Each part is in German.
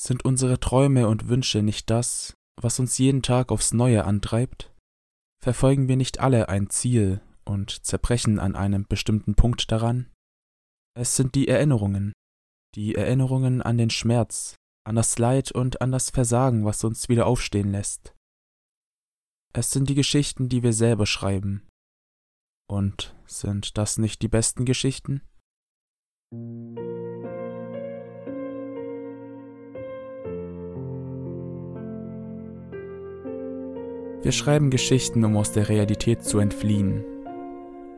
Sind unsere Träume und Wünsche nicht das, was uns jeden Tag aufs Neue antreibt? Verfolgen wir nicht alle ein Ziel und zerbrechen an einem bestimmten Punkt daran? Es sind die Erinnerungen, die Erinnerungen an den Schmerz, an das Leid und an das Versagen, was uns wieder aufstehen lässt. Es sind die Geschichten, die wir selber schreiben. Und sind das nicht die besten Geschichten? Wir schreiben Geschichten, um aus der Realität zu entfliehen.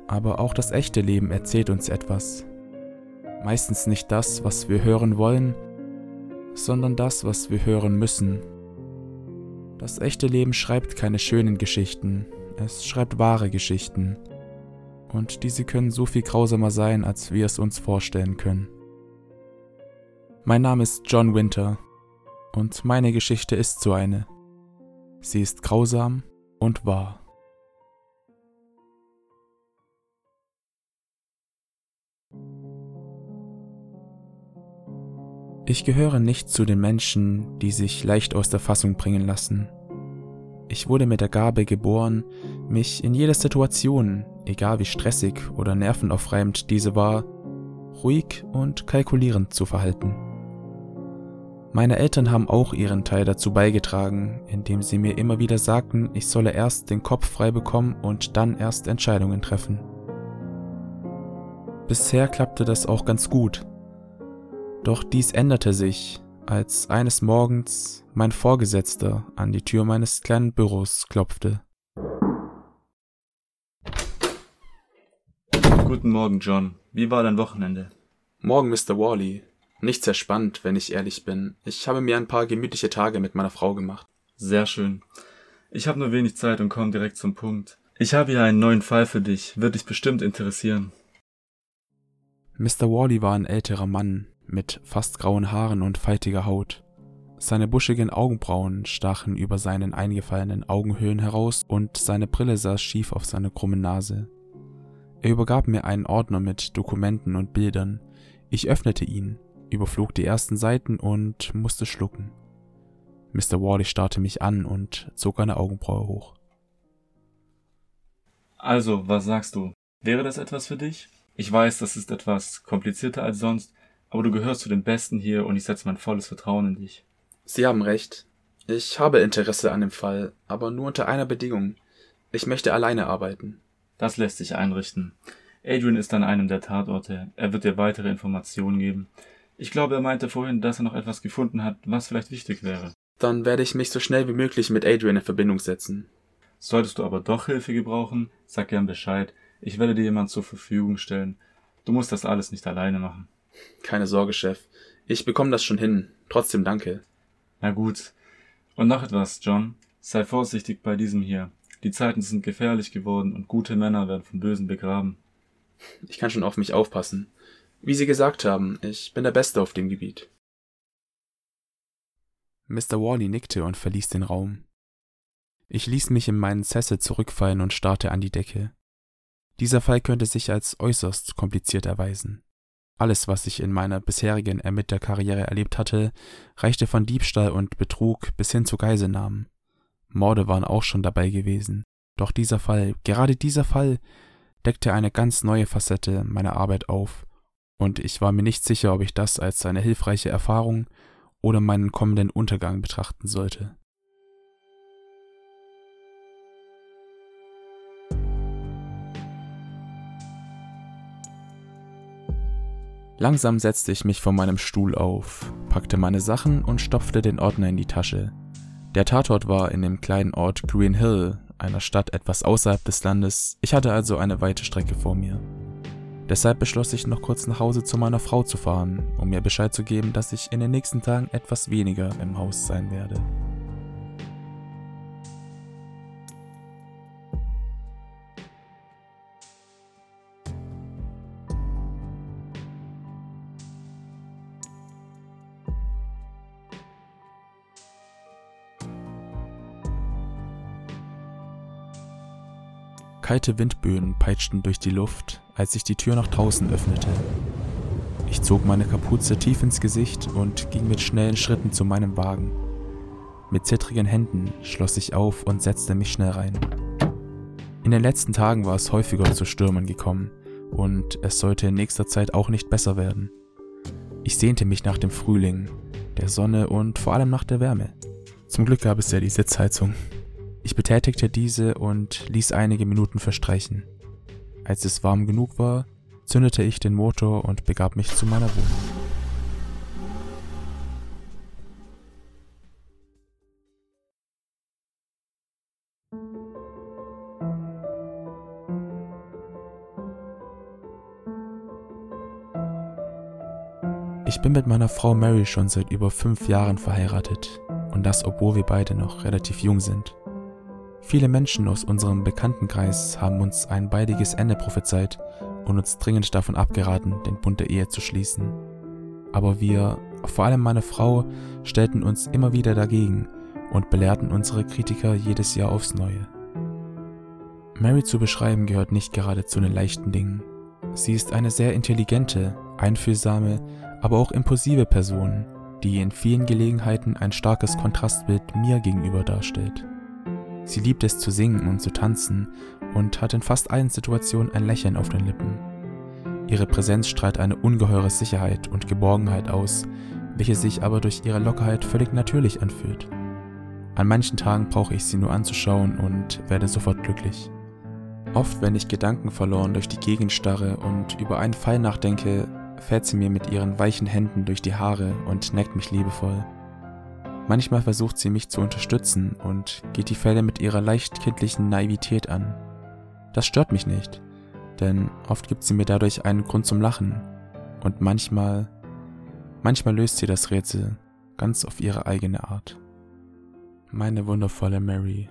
Aber auch das echte Leben erzählt uns etwas. Meistens nicht das, was wir hören wollen, sondern das, was wir hören müssen. Das echte Leben schreibt keine schönen Geschichten, es schreibt wahre Geschichten. Und diese können so viel grausamer sein, als wir es uns vorstellen können. Mein Name ist John Winter und meine Geschichte ist so eine. Sie ist grausam und wahr. Ich gehöre nicht zu den Menschen, die sich leicht aus der Fassung bringen lassen. Ich wurde mit der Gabe geboren, mich in jeder Situation, egal wie stressig oder nervenaufreibend diese war, ruhig und kalkulierend zu verhalten. Meine Eltern haben auch ihren Teil dazu beigetragen, indem sie mir immer wieder sagten, ich solle erst den Kopf frei bekommen und dann erst Entscheidungen treffen. Bisher klappte das auch ganz gut. Doch dies änderte sich, als eines Morgens mein Vorgesetzter an die Tür meines kleinen Büros klopfte. Guten Morgen, John. Wie war dein Wochenende? Morgen, Mr. Worley. Nicht sehr spannend, wenn ich ehrlich bin. Ich habe mir ein paar gemütliche Tage mit meiner Frau gemacht. Sehr schön. Ich habe nur wenig Zeit und komme direkt zum Punkt. Ich habe hier einen neuen Fall für dich. Wird dich bestimmt interessieren. Mr. Worley war ein älterer Mann mit fast grauen Haaren und faltiger Haut. Seine buschigen Augenbrauen stachen über seinen eingefallenen Augenhöhlen heraus und seine Brille saß schief auf seiner krummen Nase. Er übergab mir einen Ordner mit Dokumenten und Bildern. Ich öffnete ihn überflog die ersten Seiten und musste schlucken. Mr. Worley starrte mich an und zog eine Augenbraue hoch. Also, was sagst du? Wäre das etwas für dich? Ich weiß, das ist etwas komplizierter als sonst, aber du gehörst zu den Besten hier und ich setze mein volles Vertrauen in dich. Sie haben recht. Ich habe Interesse an dem Fall, aber nur unter einer Bedingung. Ich möchte alleine arbeiten. Das lässt sich einrichten. Adrian ist an einem der Tatorte. Er wird dir weitere Informationen geben. Ich glaube, er meinte vorhin, dass er noch etwas gefunden hat, was vielleicht wichtig wäre. Dann werde ich mich so schnell wie möglich mit Adrian in Verbindung setzen. Solltest du aber doch Hilfe gebrauchen, sag gern Bescheid. Ich werde dir jemand zur Verfügung stellen. Du musst das alles nicht alleine machen. Keine Sorge, Chef. Ich bekomme das schon hin. Trotzdem danke. Na gut. Und noch etwas, John. Sei vorsichtig bei diesem hier. Die Zeiten sind gefährlich geworden und gute Männer werden vom Bösen begraben. Ich kann schon auf mich aufpassen. Wie Sie gesagt haben, ich bin der Beste auf dem Gebiet. Mr. Worley nickte und verließ den Raum. Ich ließ mich in meinen Sessel zurückfallen und starrte an die Decke. Dieser Fall könnte sich als äußerst kompliziert erweisen. Alles, was ich in meiner bisherigen Ermittlerkarriere erlebt hatte, reichte von Diebstahl und Betrug bis hin zu Geiselnahmen. Morde waren auch schon dabei gewesen. Doch dieser Fall, gerade dieser Fall, deckte eine ganz neue Facette meiner Arbeit auf und ich war mir nicht sicher, ob ich das als eine hilfreiche Erfahrung oder meinen kommenden Untergang betrachten sollte. Langsam setzte ich mich von meinem Stuhl auf, packte meine Sachen und stopfte den Ordner in die Tasche. Der Tatort war in dem kleinen Ort Green Hill, einer Stadt etwas außerhalb des Landes, ich hatte also eine weite Strecke vor mir. Deshalb beschloss ich noch kurz nach Hause zu meiner Frau zu fahren, um mir Bescheid zu geben, dass ich in den nächsten Tagen etwas weniger im Haus sein werde. Kalte Windböen peitschten durch die Luft, als sich die Tür nach draußen öffnete. Ich zog meine Kapuze tief ins Gesicht und ging mit schnellen Schritten zu meinem Wagen. Mit zittrigen Händen schloss ich auf und setzte mich schnell rein. In den letzten Tagen war es häufiger zu Stürmen gekommen und es sollte in nächster Zeit auch nicht besser werden. Ich sehnte mich nach dem Frühling, der Sonne und vor allem nach der Wärme. Zum Glück gab es ja die Sitzheizung. Ich betätigte diese und ließ einige Minuten verstreichen. Als es warm genug war, zündete ich den Motor und begab mich zu meiner Wohnung. Ich bin mit meiner Frau Mary schon seit über fünf Jahren verheiratet und das obwohl wir beide noch relativ jung sind. Viele Menschen aus unserem Bekanntenkreis haben uns ein baldiges Ende prophezeit und uns dringend davon abgeraten, den Bund der Ehe zu schließen. Aber wir, vor allem meine Frau, stellten uns immer wieder dagegen und belehrten unsere Kritiker jedes Jahr aufs Neue. Mary zu beschreiben gehört nicht gerade zu den leichten Dingen. Sie ist eine sehr intelligente, einfühlsame, aber auch impulsive Person, die in vielen Gelegenheiten ein starkes Kontrastbild mir gegenüber darstellt. Sie liebt es zu singen und zu tanzen und hat in fast allen Situationen ein Lächeln auf den Lippen. Ihre Präsenz strahlt eine ungeheure Sicherheit und Geborgenheit aus, welche sich aber durch ihre Lockerheit völlig natürlich anfühlt. An manchen Tagen brauche ich sie nur anzuschauen und werde sofort glücklich. Oft, wenn ich Gedanken verloren durch die Gegend starre und über einen Fall nachdenke, fährt sie mir mit ihren weichen Händen durch die Haare und neckt mich liebevoll. Manchmal versucht sie mich zu unterstützen und geht die Fälle mit ihrer leicht kindlichen Naivität an. Das stört mich nicht, denn oft gibt sie mir dadurch einen Grund zum Lachen und manchmal, manchmal löst sie das Rätsel ganz auf ihre eigene Art. Meine wundervolle Mary.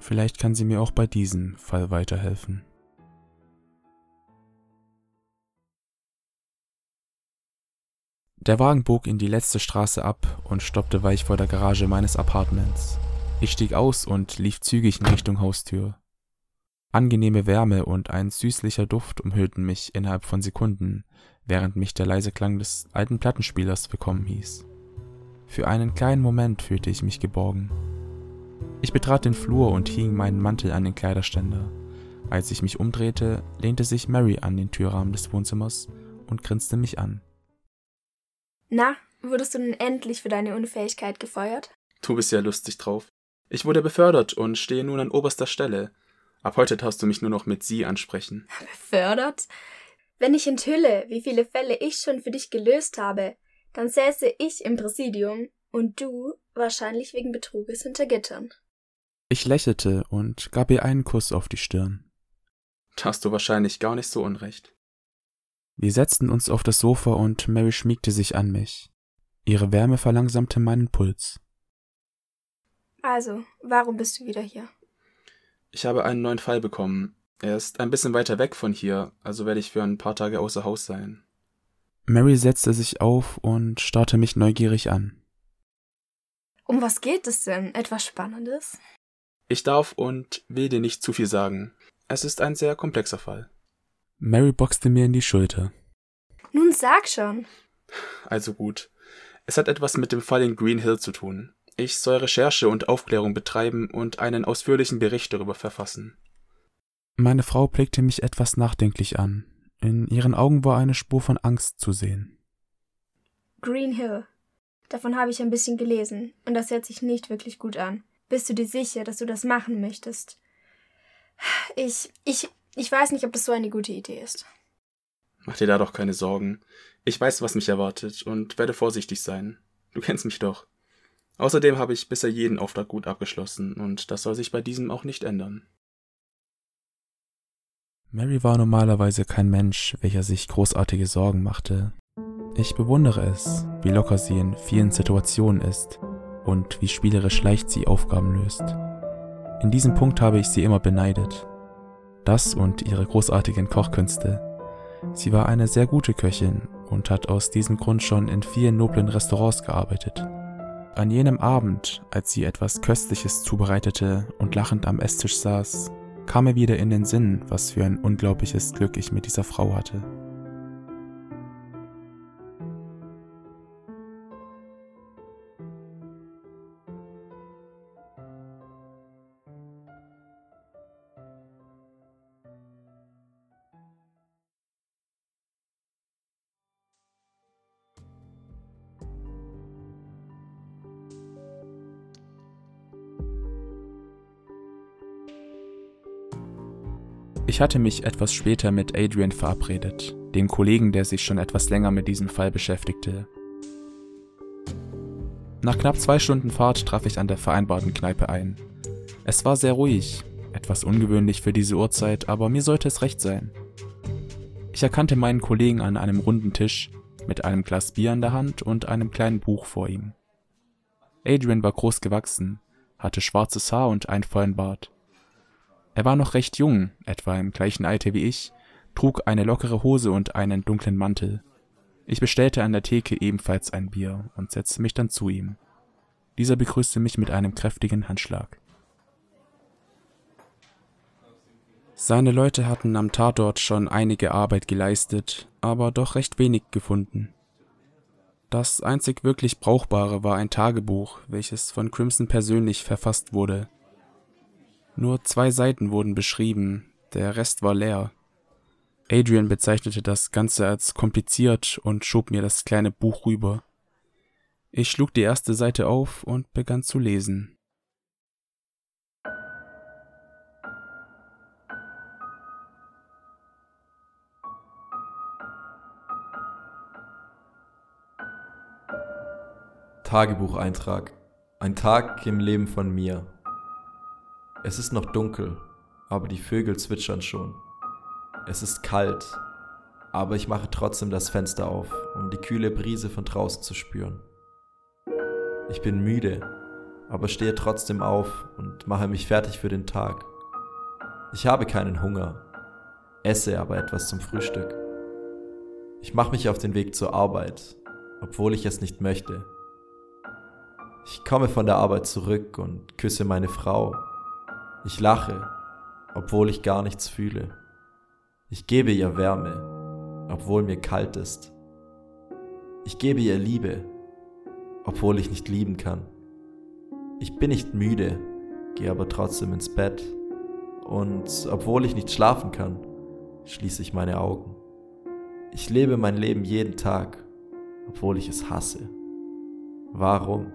Vielleicht kann sie mir auch bei diesem Fall weiterhelfen. Der Wagen bog in die letzte Straße ab und stoppte weich vor der Garage meines Apartments. Ich stieg aus und lief zügig in Richtung Haustür. Angenehme Wärme und ein süßlicher Duft umhüllten mich innerhalb von Sekunden, während mich der leise Klang des alten Plattenspielers willkommen hieß. Für einen kleinen Moment fühlte ich mich geborgen. Ich betrat den Flur und hing meinen Mantel an den Kleiderständer. Als ich mich umdrehte, lehnte sich Mary an den Türrahmen des Wohnzimmers und grinste mich an. Na, wurdest du nun endlich für deine Unfähigkeit gefeuert? Du bist ja lustig drauf. Ich wurde befördert und stehe nun an oberster Stelle. Ab heute darfst du mich nur noch mit Sie ansprechen. Befördert? Wenn ich enthülle, wie viele Fälle ich schon für dich gelöst habe, dann säße ich im Präsidium und du wahrscheinlich wegen Betruges hinter Gittern. Ich lächelte und gab ihr einen Kuss auf die Stirn. Da hast du wahrscheinlich gar nicht so unrecht. Wir setzten uns auf das Sofa und Mary schmiegte sich an mich. Ihre Wärme verlangsamte meinen Puls. Also, warum bist du wieder hier? Ich habe einen neuen Fall bekommen. Er ist ein bisschen weiter weg von hier, also werde ich für ein paar Tage außer Haus sein. Mary setzte sich auf und starrte mich neugierig an. Um was geht es denn? Etwas Spannendes? Ich darf und will dir nicht zu viel sagen. Es ist ein sehr komplexer Fall. Mary boxte mir in die Schulter. Nun sag schon. Also gut. Es hat etwas mit dem Fall in Green Hill zu tun. Ich soll Recherche und Aufklärung betreiben und einen ausführlichen Bericht darüber verfassen. Meine Frau blickte mich etwas nachdenklich an. In ihren Augen war eine Spur von Angst zu sehen. Green Hill. Davon habe ich ein bisschen gelesen, und das hört sich nicht wirklich gut an. Bist du dir sicher, dass du das machen möchtest? Ich, ich, ich weiß nicht, ob das so eine gute Idee ist. Mach dir da doch keine Sorgen. Ich weiß, was mich erwartet und werde vorsichtig sein. Du kennst mich doch. Außerdem habe ich bisher jeden Auftrag gut abgeschlossen und das soll sich bei diesem auch nicht ändern. Mary war normalerweise kein Mensch, welcher sich großartige Sorgen machte. Ich bewundere es, wie locker sie in vielen Situationen ist und wie spielerisch leicht sie Aufgaben löst. In diesem Punkt habe ich sie immer beneidet. Das und ihre großartigen Kochkünste. Sie war eine sehr gute Köchin und hat aus diesem Grund schon in vielen noblen Restaurants gearbeitet. An jenem Abend, als sie etwas Köstliches zubereitete und lachend am Esstisch saß, kam mir wieder in den Sinn, was für ein unglaubliches Glück ich mit dieser Frau hatte. Ich hatte mich etwas später mit Adrian verabredet, dem Kollegen, der sich schon etwas länger mit diesem Fall beschäftigte. Nach knapp zwei Stunden Fahrt traf ich an der vereinbarten Kneipe ein. Es war sehr ruhig, etwas ungewöhnlich für diese Uhrzeit, aber mir sollte es recht sein. Ich erkannte meinen Kollegen an einem runden Tisch mit einem Glas Bier in der Hand und einem kleinen Buch vor ihm. Adrian war groß gewachsen, hatte schwarzes Haar und einen vollen Bart. Er war noch recht jung, etwa im gleichen Alter wie ich, trug eine lockere Hose und einen dunklen Mantel. Ich bestellte an der Theke ebenfalls ein Bier und setzte mich dann zu ihm. Dieser begrüßte mich mit einem kräftigen Handschlag. Seine Leute hatten am Tatort schon einige Arbeit geleistet, aber doch recht wenig gefunden. Das einzig wirklich Brauchbare war ein Tagebuch, welches von Crimson persönlich verfasst wurde. Nur zwei Seiten wurden beschrieben, der Rest war leer. Adrian bezeichnete das Ganze als kompliziert und schob mir das kleine Buch rüber. Ich schlug die erste Seite auf und begann zu lesen. Tagebucheintrag. Ein Tag im Leben von mir. Es ist noch dunkel, aber die Vögel zwitschern schon. Es ist kalt, aber ich mache trotzdem das Fenster auf, um die kühle Brise von draußen zu spüren. Ich bin müde, aber stehe trotzdem auf und mache mich fertig für den Tag. Ich habe keinen Hunger, esse aber etwas zum Frühstück. Ich mache mich auf den Weg zur Arbeit, obwohl ich es nicht möchte. Ich komme von der Arbeit zurück und küsse meine Frau. Ich lache, obwohl ich gar nichts fühle. Ich gebe ihr Wärme, obwohl mir kalt ist. Ich gebe ihr Liebe, obwohl ich nicht lieben kann. Ich bin nicht müde, gehe aber trotzdem ins Bett. Und obwohl ich nicht schlafen kann, schließe ich meine Augen. Ich lebe mein Leben jeden Tag, obwohl ich es hasse. Warum?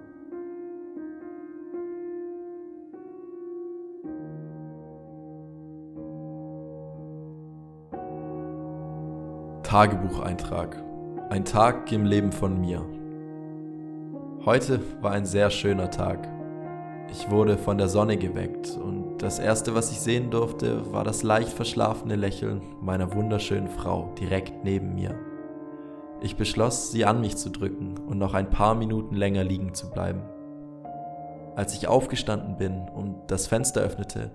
Tagebucheintrag. Ein Tag im Leben von mir. Heute war ein sehr schöner Tag. Ich wurde von der Sonne geweckt und das Erste, was ich sehen durfte, war das leicht verschlafene Lächeln meiner wunderschönen Frau direkt neben mir. Ich beschloss, sie an mich zu drücken und noch ein paar Minuten länger liegen zu bleiben. Als ich aufgestanden bin und das Fenster öffnete,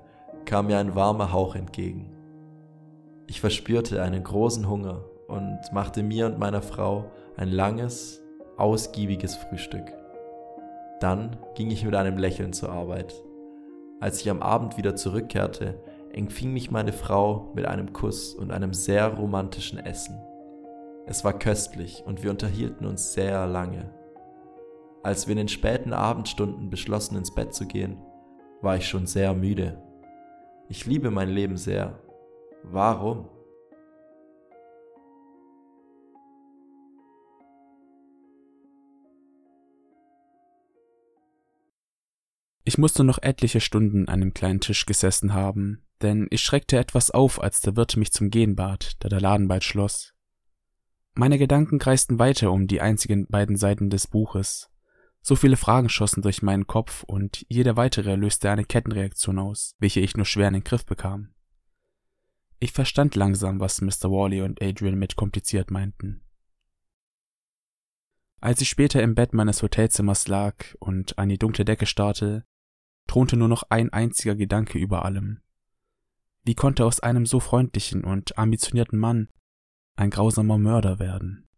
kam mir ein warmer Hauch entgegen. Ich verspürte einen großen Hunger und machte mir und meiner Frau ein langes, ausgiebiges Frühstück. Dann ging ich mit einem Lächeln zur Arbeit. Als ich am Abend wieder zurückkehrte, empfing mich meine Frau mit einem Kuss und einem sehr romantischen Essen. Es war köstlich und wir unterhielten uns sehr lange. Als wir in den späten Abendstunden beschlossen, ins Bett zu gehen, war ich schon sehr müde. Ich liebe mein Leben sehr. Warum? Ich musste noch etliche Stunden an dem kleinen Tisch gesessen haben, denn ich schreckte etwas auf, als der Wirt mich zum Gehen bat, da der Laden bald schloss. Meine Gedanken kreisten weiter um die einzigen beiden Seiten des Buches. So viele Fragen schossen durch meinen Kopf und jede weitere löste eine Kettenreaktion aus, welche ich nur schwer in den Griff bekam. Ich verstand langsam, was Mr. Worley und Adrian mit kompliziert meinten. Als ich später im Bett meines Hotelzimmers lag und an die dunkle Decke starrte, thronte nur noch ein einziger Gedanke über allem. Wie konnte aus einem so freundlichen und ambitionierten Mann ein grausamer Mörder werden?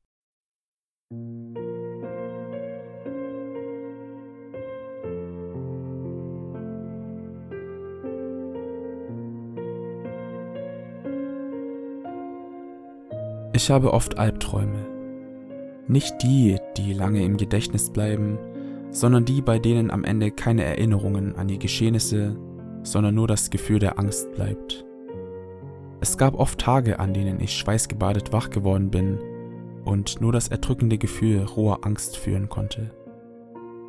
Ich habe oft Albträume. Nicht die, die lange im Gedächtnis bleiben, sondern die, bei denen am Ende keine Erinnerungen an die Geschehnisse, sondern nur das Gefühl der Angst bleibt. Es gab oft Tage, an denen ich schweißgebadet wach geworden bin und nur das erdrückende Gefühl roher Angst fühlen konnte.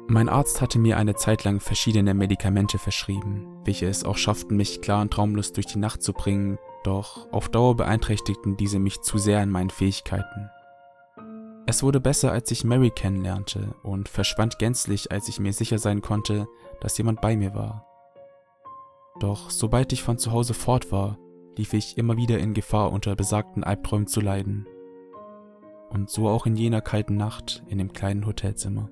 Mein Arzt hatte mir eine Zeit lang verschiedene Medikamente verschrieben, welche es auch schafften, mich klar und traumlos durch die Nacht zu bringen, Doch auf Dauer beeinträchtigten diese mich zu sehr in meinen Fähigkeiten. Es wurde besser, als ich Mary kennenlernte und verschwand gänzlich, als ich mir sicher sein konnte, dass jemand bei mir war. Doch sobald ich von zu Hause fort war, lief ich immer wieder in Gefahr, unter besagten Albträumen zu leiden. Und so auch in jener kalten Nacht in dem kleinen Hotelzimmer.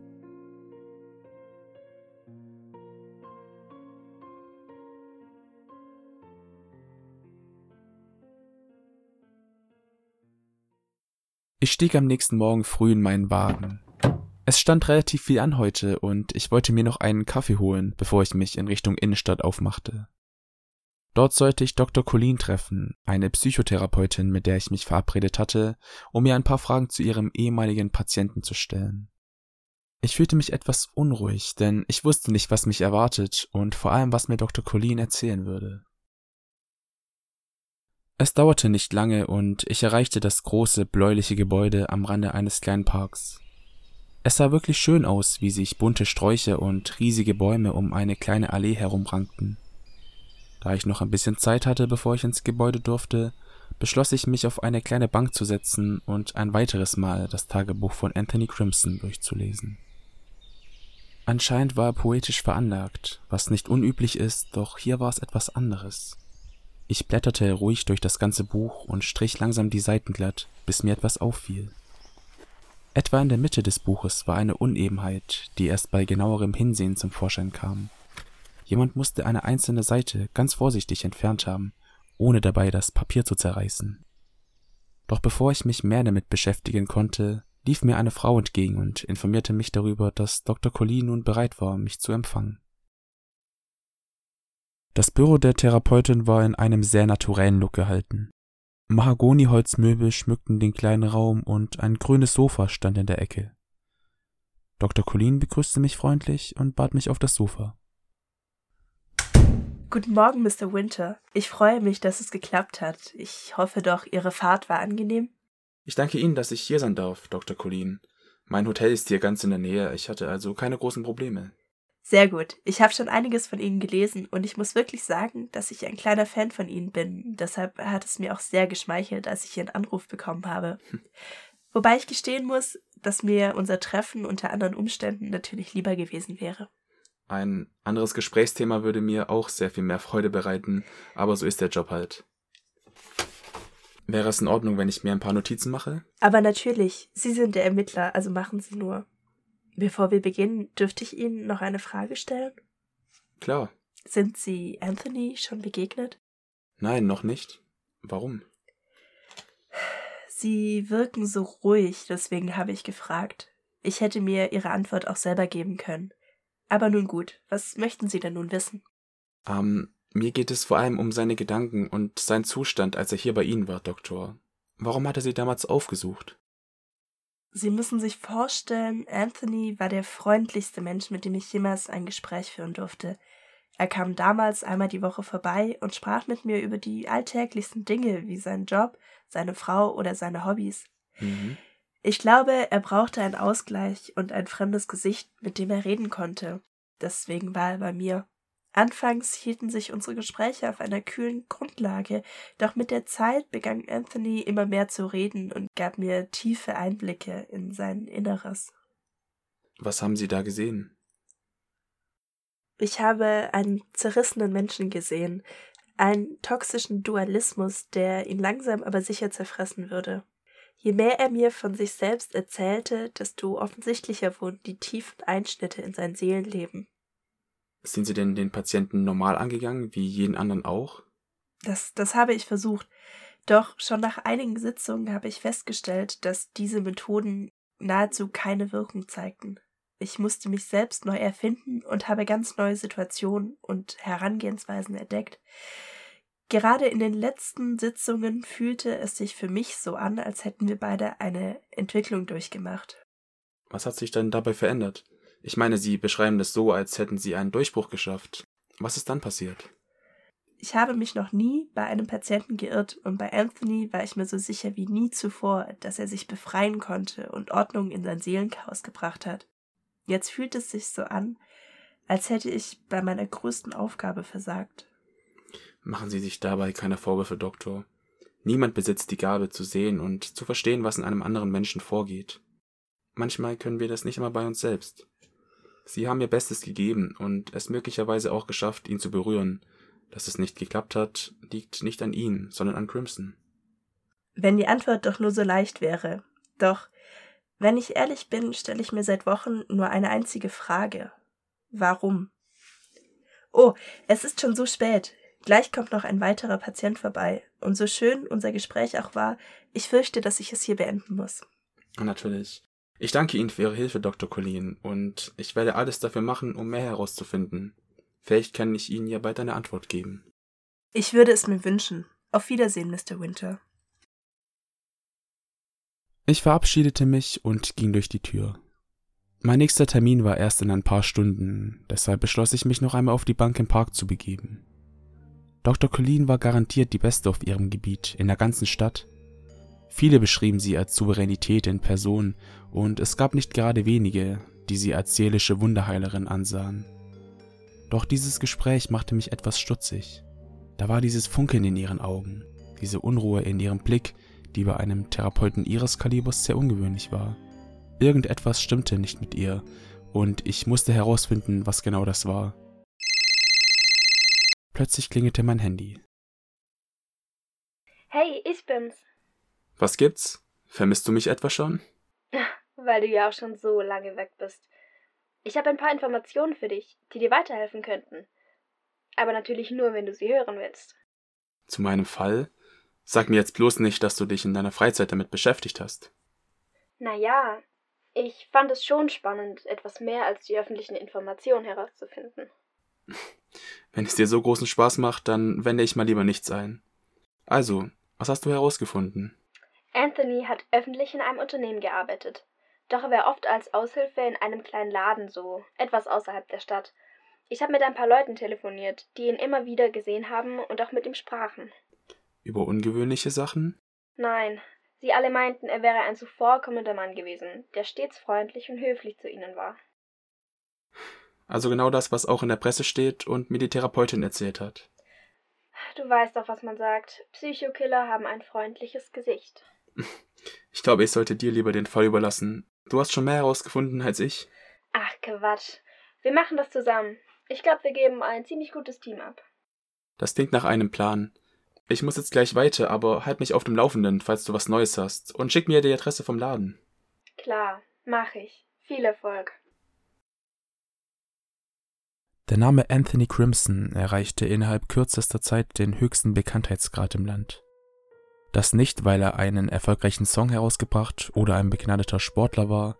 Ich stieg am nächsten Morgen früh in meinen Wagen. Es stand relativ viel an heute und ich wollte mir noch einen Kaffee holen, bevor ich mich in Richtung Innenstadt aufmachte. Dort sollte ich Dr. Colleen treffen, eine Psychotherapeutin, mit der ich mich verabredet hatte, um mir ein paar Fragen zu ihrem ehemaligen Patienten zu stellen. Ich fühlte mich etwas unruhig, denn ich wusste nicht, was mich erwartet und vor allem, was mir Dr. Colleen erzählen würde. Es dauerte nicht lange und ich erreichte das große bläuliche Gebäude am Rande eines kleinen Parks. Es sah wirklich schön aus, wie sich bunte Sträucher und riesige Bäume um eine kleine Allee herumrankten. Da ich noch ein bisschen Zeit hatte, bevor ich ins Gebäude durfte, beschloss ich mich auf eine kleine Bank zu setzen und ein weiteres Mal das Tagebuch von Anthony Crimson durchzulesen. Anscheinend war er poetisch veranlagt, was nicht unüblich ist, doch hier war es etwas anderes. Ich blätterte ruhig durch das ganze Buch und strich langsam die Seiten glatt, bis mir etwas auffiel. Etwa in der Mitte des Buches war eine Unebenheit, die erst bei genauerem Hinsehen zum Vorschein kam. Jemand musste eine einzelne Seite ganz vorsichtig entfernt haben, ohne dabei das Papier zu zerreißen. Doch bevor ich mich mehr damit beschäftigen konnte, lief mir eine Frau entgegen und informierte mich darüber, dass Dr. Colleen nun bereit war, mich zu empfangen. Das Büro der Therapeutin war in einem sehr naturellen Look gehalten. Mahagoniholzmöbel schmückten den kleinen Raum und ein grünes Sofa stand in der Ecke. Dr. Colleen begrüßte mich freundlich und bat mich auf das Sofa. Guten Morgen, Mr. Winter. Ich freue mich, dass es geklappt hat. Ich hoffe doch, Ihre Fahrt war angenehm. Ich danke Ihnen, dass ich hier sein darf, Dr. Colleen. Mein Hotel ist hier ganz in der Nähe. Ich hatte also keine großen Probleme. Sehr gut. Ich habe schon einiges von Ihnen gelesen und ich muss wirklich sagen, dass ich ein kleiner Fan von Ihnen bin. Deshalb hat es mir auch sehr geschmeichelt, als ich Ihren Anruf bekommen habe. Hm. Wobei ich gestehen muss, dass mir unser Treffen unter anderen Umständen natürlich lieber gewesen wäre. Ein anderes Gesprächsthema würde mir auch sehr viel mehr Freude bereiten, aber so ist der Job halt. Wäre es in Ordnung, wenn ich mir ein paar Notizen mache? Aber natürlich, Sie sind der Ermittler, also machen Sie nur. Bevor wir beginnen, dürfte ich Ihnen noch eine Frage stellen? Klar. Sind Sie Anthony schon begegnet? Nein, noch nicht. Warum? Sie wirken so ruhig, deswegen habe ich gefragt. Ich hätte mir Ihre Antwort auch selber geben können. Aber nun gut, was möchten Sie denn nun wissen? Ähm, mir geht es vor allem um seine Gedanken und seinen Zustand, als er hier bei Ihnen war, Doktor. Warum hat er Sie damals aufgesucht? Sie müssen sich vorstellen, Anthony war der freundlichste Mensch, mit dem ich jemals ein Gespräch führen durfte. Er kam damals einmal die Woche vorbei und sprach mit mir über die alltäglichsten Dinge wie seinen Job, seine Frau oder seine Hobbys. Mhm. Ich glaube, er brauchte einen Ausgleich und ein fremdes Gesicht, mit dem er reden konnte. Deswegen war er bei mir. Anfangs hielten sich unsere Gespräche auf einer kühlen Grundlage, doch mit der Zeit begann Anthony immer mehr zu reden und gab mir tiefe Einblicke in sein Inneres. Was haben Sie da gesehen? Ich habe einen zerrissenen Menschen gesehen, einen toxischen Dualismus, der ihn langsam aber sicher zerfressen würde. Je mehr er mir von sich selbst erzählte, desto offensichtlicher wurden die tiefen Einschnitte in sein Seelenleben. Sind Sie denn den Patienten normal angegangen, wie jeden anderen auch? Das, das habe ich versucht. Doch schon nach einigen Sitzungen habe ich festgestellt, dass diese Methoden nahezu keine Wirkung zeigten. Ich musste mich selbst neu erfinden und habe ganz neue Situationen und Herangehensweisen entdeckt. Gerade in den letzten Sitzungen fühlte es sich für mich so an, als hätten wir beide eine Entwicklung durchgemacht. Was hat sich denn dabei verändert? Ich meine, Sie beschreiben das so, als hätten Sie einen Durchbruch geschafft. Was ist dann passiert? Ich habe mich noch nie bei einem Patienten geirrt und bei Anthony war ich mir so sicher wie nie zuvor, dass er sich befreien konnte und Ordnung in sein Seelenchaos gebracht hat. Jetzt fühlt es sich so an, als hätte ich bei meiner größten Aufgabe versagt. Machen Sie sich dabei keine Vorwürfe, Doktor. Niemand besitzt die Gabe zu sehen und zu verstehen, was in einem anderen Menschen vorgeht. Manchmal können wir das nicht immer bei uns selbst. Sie haben ihr Bestes gegeben und es möglicherweise auch geschafft, ihn zu berühren. Dass es nicht geklappt hat, liegt nicht an Ihnen, sondern an Crimson. Wenn die Antwort doch nur so leicht wäre. Doch, wenn ich ehrlich bin, stelle ich mir seit Wochen nur eine einzige Frage. Warum? Oh, es ist schon so spät. Gleich kommt noch ein weiterer Patient vorbei. Und so schön unser Gespräch auch war, ich fürchte, dass ich es hier beenden muss. Natürlich. Ich danke Ihnen für Ihre Hilfe, Dr. Colleen, und ich werde alles dafür machen, um mehr herauszufinden. Vielleicht kann ich Ihnen ja bald eine Antwort geben. Ich würde es mir wünschen. Auf Wiedersehen, Mr. Winter. Ich verabschiedete mich und ging durch die Tür. Mein nächster Termin war erst in ein paar Stunden, deshalb beschloss ich mich noch einmal auf die Bank im Park zu begeben. Dr. Colleen war garantiert die Beste auf ihrem Gebiet in der ganzen Stadt. Viele beschrieben sie als Souveränität in Person und es gab nicht gerade wenige, die sie als seelische Wunderheilerin ansahen. Doch dieses Gespräch machte mich etwas stutzig. Da war dieses Funkeln in ihren Augen, diese Unruhe in ihrem Blick, die bei einem Therapeuten ihres Kalibers sehr ungewöhnlich war. Irgendetwas stimmte nicht mit ihr, und ich musste herausfinden, was genau das war. Plötzlich klingelte mein Handy. Hey, ich bin's. Was gibt's? Vermisst du mich etwa schon? Weil du ja auch schon so lange weg bist. Ich habe ein paar Informationen für dich, die dir weiterhelfen könnten. Aber natürlich nur, wenn du sie hören willst. Zu meinem Fall? Sag mir jetzt bloß nicht, dass du dich in deiner Freizeit damit beschäftigt hast. Naja, ich fand es schon spannend, etwas mehr als die öffentlichen Informationen herauszufinden. Wenn es dir so großen Spaß macht, dann wende ich mal lieber nichts ein. Also, was hast du herausgefunden? Anthony hat öffentlich in einem Unternehmen gearbeitet. Doch er war oft als Aushilfe in einem kleinen Laden so, etwas außerhalb der Stadt. Ich habe mit ein paar Leuten telefoniert, die ihn immer wieder gesehen haben und auch mit ihm sprachen. Über ungewöhnliche Sachen? Nein, sie alle meinten, er wäre ein zuvorkommender Mann gewesen, der stets freundlich und höflich zu ihnen war. Also genau das, was auch in der Presse steht und mir die Therapeutin erzählt hat. Du weißt doch, was man sagt. Psychokiller haben ein freundliches Gesicht. Ich glaube, ich sollte dir lieber den Fall überlassen. Du hast schon mehr herausgefunden als ich. Ach, Quatsch. Wir machen das zusammen. Ich glaube, wir geben ein ziemlich gutes Team ab. Das klingt nach einem Plan. Ich muss jetzt gleich weiter, aber halt mich auf dem Laufenden, falls du was Neues hast. Und schick mir die Adresse vom Laden. Klar, mach ich. Viel Erfolg. Der Name Anthony Crimson erreichte innerhalb kürzester Zeit den höchsten Bekanntheitsgrad im Land. Das nicht, weil er einen erfolgreichen Song herausgebracht oder ein begnadeter Sportler war,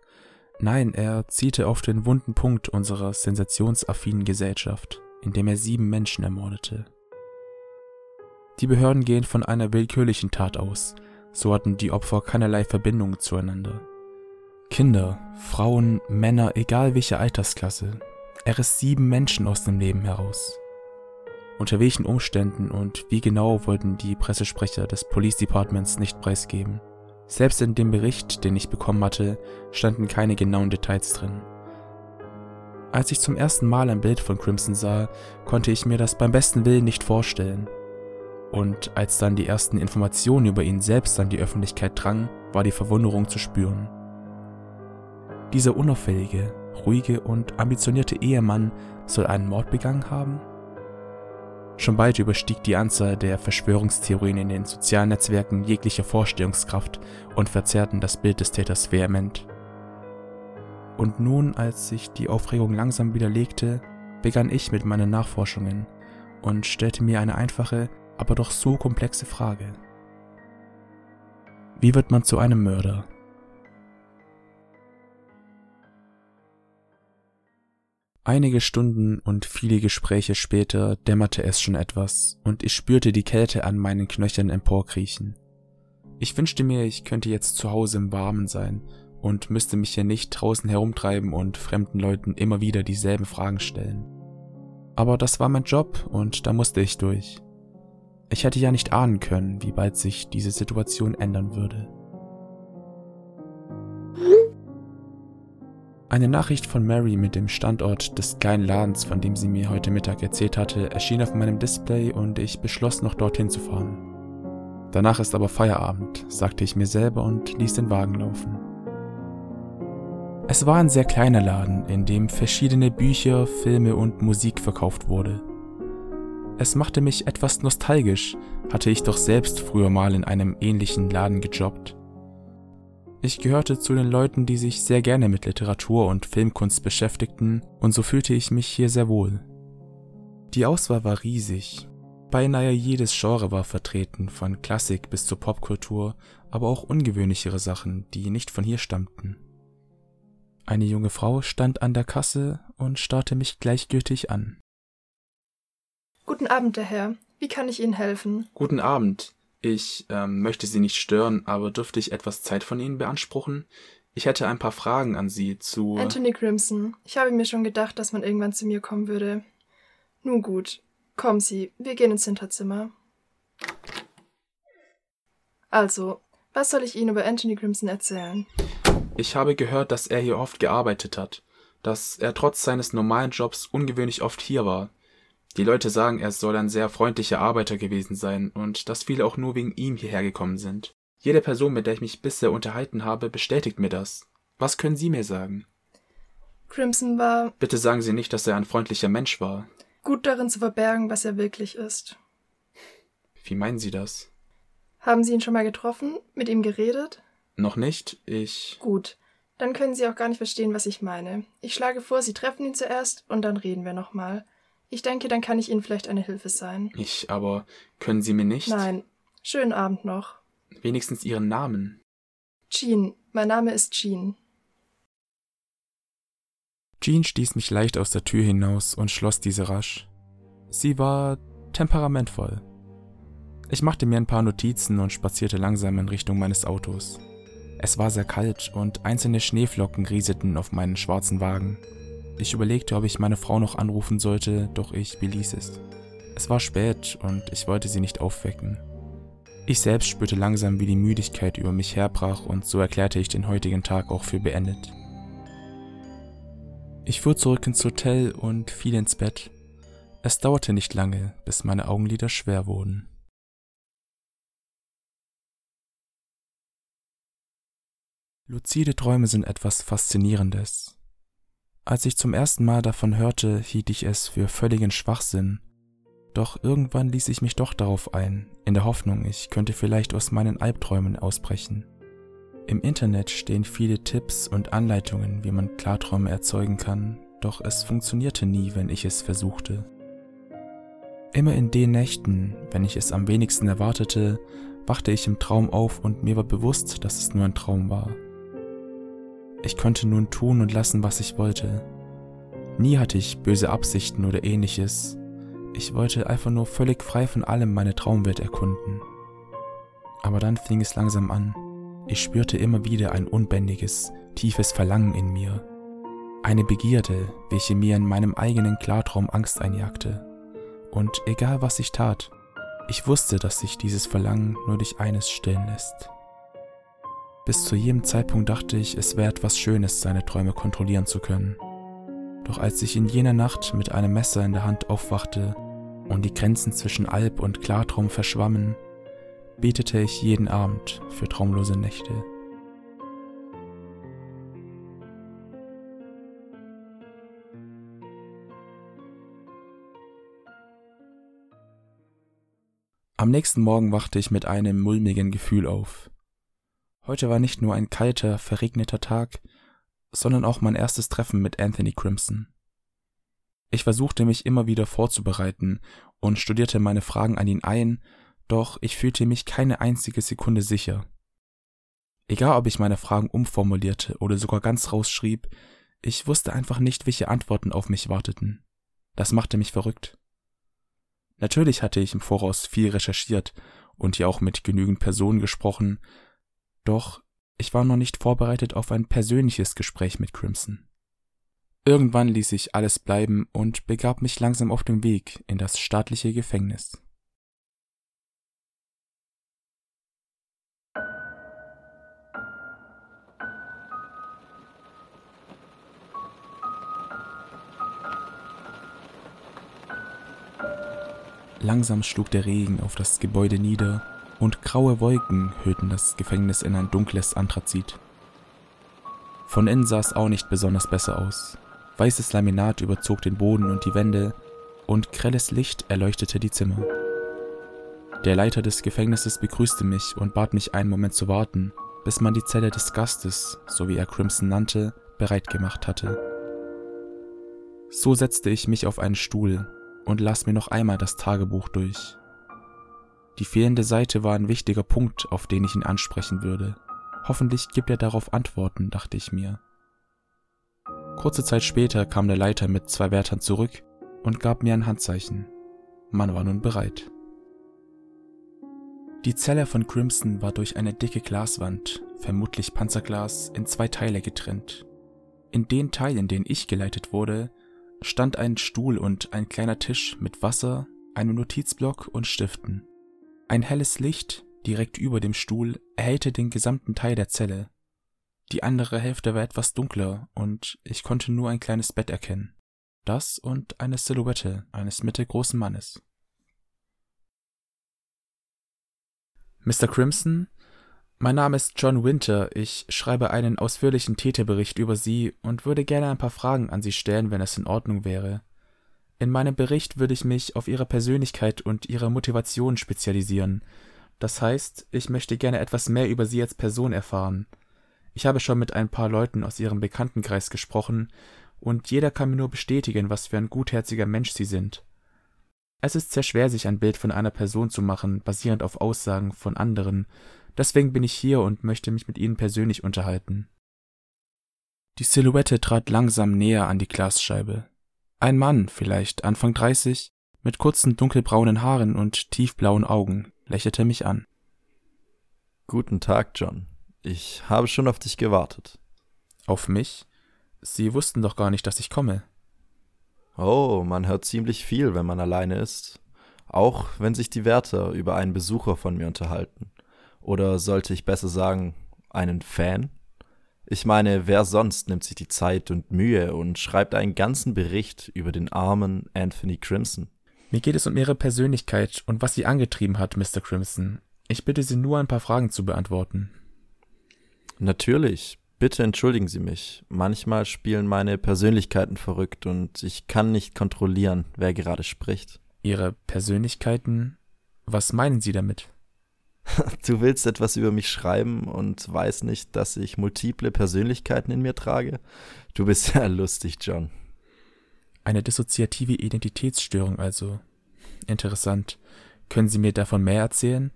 nein, er zielte auf den wunden Punkt unserer sensationsaffinen Gesellschaft, indem er sieben Menschen ermordete. Die Behörden gehen von einer willkürlichen Tat aus, so hatten die Opfer keinerlei Verbindung zueinander. Kinder, Frauen, Männer, egal welche Altersklasse, er riss sieben Menschen aus dem Leben heraus. Unter welchen Umständen und wie genau wollten die Pressesprecher des Police Departments nicht preisgeben. Selbst in dem Bericht, den ich bekommen hatte, standen keine genauen Details drin. Als ich zum ersten Mal ein Bild von Crimson sah, konnte ich mir das beim besten Willen nicht vorstellen. Und als dann die ersten Informationen über ihn selbst an die Öffentlichkeit drangen, war die Verwunderung zu spüren. Dieser unauffällige, ruhige und ambitionierte Ehemann soll einen Mord begangen haben? Schon bald überstieg die Anzahl der Verschwörungstheorien in den sozialen Netzwerken jegliche Vorstellungskraft und verzerrten das Bild des Täters vehement. Und nun, als sich die Aufregung langsam widerlegte, begann ich mit meinen Nachforschungen und stellte mir eine einfache, aber doch so komplexe Frage. Wie wird man zu einem Mörder? Einige Stunden und viele Gespräche später dämmerte es schon etwas und ich spürte die Kälte an meinen Knöcheln emporkriechen. Ich wünschte mir, ich könnte jetzt zu Hause im Warmen sein und müsste mich hier nicht draußen herumtreiben und fremden Leuten immer wieder dieselben Fragen stellen. Aber das war mein Job und da musste ich durch. Ich hätte ja nicht ahnen können, wie bald sich diese Situation ändern würde. Eine Nachricht von Mary mit dem Standort des kleinen Ladens, von dem sie mir heute Mittag erzählt hatte, erschien auf meinem Display und ich beschloss noch dorthin zu fahren. Danach ist aber Feierabend, sagte ich mir selber und ließ den Wagen laufen. Es war ein sehr kleiner Laden, in dem verschiedene Bücher, Filme und Musik verkauft wurde. Es machte mich etwas nostalgisch, hatte ich doch selbst früher mal in einem ähnlichen Laden gejobbt. Ich gehörte zu den Leuten, die sich sehr gerne mit Literatur und Filmkunst beschäftigten, und so fühlte ich mich hier sehr wohl. Die Auswahl war riesig. Beinahe jedes Genre war vertreten, von Klassik bis zur Popkultur, aber auch ungewöhnlichere Sachen, die nicht von hier stammten. Eine junge Frau stand an der Kasse und starrte mich gleichgültig an. Guten Abend, der Herr. Wie kann ich Ihnen helfen? Guten Abend. Ich ähm, möchte Sie nicht stören, aber dürfte ich etwas Zeit von Ihnen beanspruchen? Ich hätte ein paar Fragen an Sie zu. Anthony Crimson. Ich habe mir schon gedacht, dass man irgendwann zu mir kommen würde. Nun gut. Kommen Sie, wir gehen ins Hinterzimmer. Also, was soll ich Ihnen über Anthony Crimson erzählen? Ich habe gehört, dass er hier oft gearbeitet hat, dass er trotz seines normalen Jobs ungewöhnlich oft hier war. Die Leute sagen, er soll ein sehr freundlicher Arbeiter gewesen sein und dass viele auch nur wegen ihm hierher gekommen sind. Jede Person, mit der ich mich bisher unterhalten habe, bestätigt mir das. Was können Sie mir sagen? Crimson war. Bitte sagen Sie nicht, dass er ein freundlicher Mensch war. Gut darin zu verbergen, was er wirklich ist. Wie meinen Sie das? Haben Sie ihn schon mal getroffen? Mit ihm geredet? Noch nicht. Ich. Gut. Dann können Sie auch gar nicht verstehen, was ich meine. Ich schlage vor, Sie treffen ihn zuerst und dann reden wir nochmal. Ich denke, dann kann ich Ihnen vielleicht eine Hilfe sein. Ich, aber können Sie mir nicht? Nein. Schönen Abend noch. Wenigstens Ihren Namen. Jean. Mein Name ist Jean. Jean stieß mich leicht aus der Tür hinaus und schloss diese rasch. Sie war temperamentvoll. Ich machte mir ein paar Notizen und spazierte langsam in Richtung meines Autos. Es war sehr kalt und einzelne Schneeflocken rieselten auf meinen schwarzen Wagen. Ich überlegte, ob ich meine Frau noch anrufen sollte, doch ich beließ es. Es war spät und ich wollte sie nicht aufwecken. Ich selbst spürte langsam, wie die Müdigkeit über mich herbrach und so erklärte ich den heutigen Tag auch für beendet. Ich fuhr zurück ins Hotel und fiel ins Bett. Es dauerte nicht lange, bis meine Augenlider schwer wurden. Luzide Träume sind etwas Faszinierendes. Als ich zum ersten Mal davon hörte, hielt ich es für völligen Schwachsinn. Doch irgendwann ließ ich mich doch darauf ein, in der Hoffnung, ich könnte vielleicht aus meinen Albträumen ausbrechen. Im Internet stehen viele Tipps und Anleitungen, wie man Klarträume erzeugen kann, doch es funktionierte nie, wenn ich es versuchte. Immer in den Nächten, wenn ich es am wenigsten erwartete, wachte ich im Traum auf und mir war bewusst, dass es nur ein Traum war. Ich konnte nun tun und lassen, was ich wollte. Nie hatte ich böse Absichten oder ähnliches. Ich wollte einfach nur völlig frei von allem meine Traumwelt erkunden. Aber dann fing es langsam an. Ich spürte immer wieder ein unbändiges, tiefes Verlangen in mir. Eine Begierde, welche mir in meinem eigenen Klartraum Angst einjagte. Und egal was ich tat, ich wusste, dass sich dieses Verlangen nur durch eines stillen lässt. Bis zu jedem Zeitpunkt dachte ich, es wäre etwas Schönes, seine Träume kontrollieren zu können. Doch als ich in jener Nacht mit einem Messer in der Hand aufwachte und die Grenzen zwischen Alb und Klartraum verschwammen, betete ich jeden Abend für traumlose Nächte. Am nächsten Morgen wachte ich mit einem mulmigen Gefühl auf. Heute war nicht nur ein kalter, verregneter Tag, sondern auch mein erstes Treffen mit Anthony Crimson. Ich versuchte mich immer wieder vorzubereiten und studierte meine Fragen an ihn ein, doch ich fühlte mich keine einzige Sekunde sicher. Egal ob ich meine Fragen umformulierte oder sogar ganz rausschrieb, ich wusste einfach nicht, welche Antworten auf mich warteten. Das machte mich verrückt. Natürlich hatte ich im Voraus viel recherchiert und ja auch mit genügend Personen gesprochen, doch ich war noch nicht vorbereitet auf ein persönliches Gespräch mit Crimson. Irgendwann ließ ich alles bleiben und begab mich langsam auf den Weg in das staatliche Gefängnis. Langsam schlug der Regen auf das Gebäude nieder und graue Wolken hüllten das Gefängnis in ein dunkles Anthrazit. Von innen sah es auch nicht besonders besser aus. Weißes Laminat überzog den Boden und die Wände und grelles Licht erleuchtete die Zimmer. Der Leiter des Gefängnisses begrüßte mich und bat mich einen Moment zu warten, bis man die Zelle des Gastes, so wie er Crimson nannte, bereit gemacht hatte. So setzte ich mich auf einen Stuhl und las mir noch einmal das Tagebuch durch. Die fehlende Seite war ein wichtiger Punkt, auf den ich ihn ansprechen würde. Hoffentlich gibt er darauf Antworten, dachte ich mir. Kurze Zeit später kam der Leiter mit zwei Wärtern zurück und gab mir ein Handzeichen. Man war nun bereit. Die Zelle von Crimson war durch eine dicke Glaswand, vermutlich Panzerglas, in zwei Teile getrennt. In den Teil, in den ich geleitet wurde, stand ein Stuhl und ein kleiner Tisch mit Wasser, einem Notizblock und Stiften. Ein helles Licht direkt über dem Stuhl erhellte den gesamten Teil der Zelle. Die andere Hälfte war etwas dunkler und ich konnte nur ein kleines Bett erkennen. Das und eine Silhouette eines mittelgroßen Mannes. Mr. Crimson, mein Name ist John Winter. Ich schreibe einen ausführlichen Täterbericht über Sie und würde gerne ein paar Fragen an Sie stellen, wenn es in Ordnung wäre. In meinem Bericht würde ich mich auf Ihre Persönlichkeit und Ihre Motivation spezialisieren. Das heißt, ich möchte gerne etwas mehr über Sie als Person erfahren. Ich habe schon mit ein paar Leuten aus Ihrem Bekanntenkreis gesprochen, und jeder kann mir nur bestätigen, was für ein gutherziger Mensch Sie sind. Es ist sehr schwer, sich ein Bild von einer Person zu machen, basierend auf Aussagen von anderen, deswegen bin ich hier und möchte mich mit Ihnen persönlich unterhalten. Die Silhouette trat langsam näher an die Glasscheibe. Ein Mann, vielleicht Anfang dreißig, mit kurzen dunkelbraunen Haaren und tiefblauen Augen, lächelte mich an. Guten Tag, John. Ich habe schon auf dich gewartet. Auf mich? Sie wussten doch gar nicht, dass ich komme. Oh, man hört ziemlich viel, wenn man alleine ist. Auch wenn sich die Wärter über einen Besucher von mir unterhalten. Oder sollte ich besser sagen, einen Fan? Ich meine, wer sonst nimmt sich die Zeit und Mühe und schreibt einen ganzen Bericht über den armen Anthony Crimson? Mir geht es um Ihre Persönlichkeit und was Sie angetrieben hat, Mr. Crimson. Ich bitte Sie nur ein paar Fragen zu beantworten. Natürlich. Bitte entschuldigen Sie mich. Manchmal spielen meine Persönlichkeiten verrückt und ich kann nicht kontrollieren, wer gerade spricht. Ihre Persönlichkeiten? Was meinen Sie damit? Du willst etwas über mich schreiben und weißt nicht, dass ich multiple Persönlichkeiten in mir trage? Du bist ja lustig, John. Eine dissoziative Identitätsstörung also. Interessant. Können Sie mir davon mehr erzählen?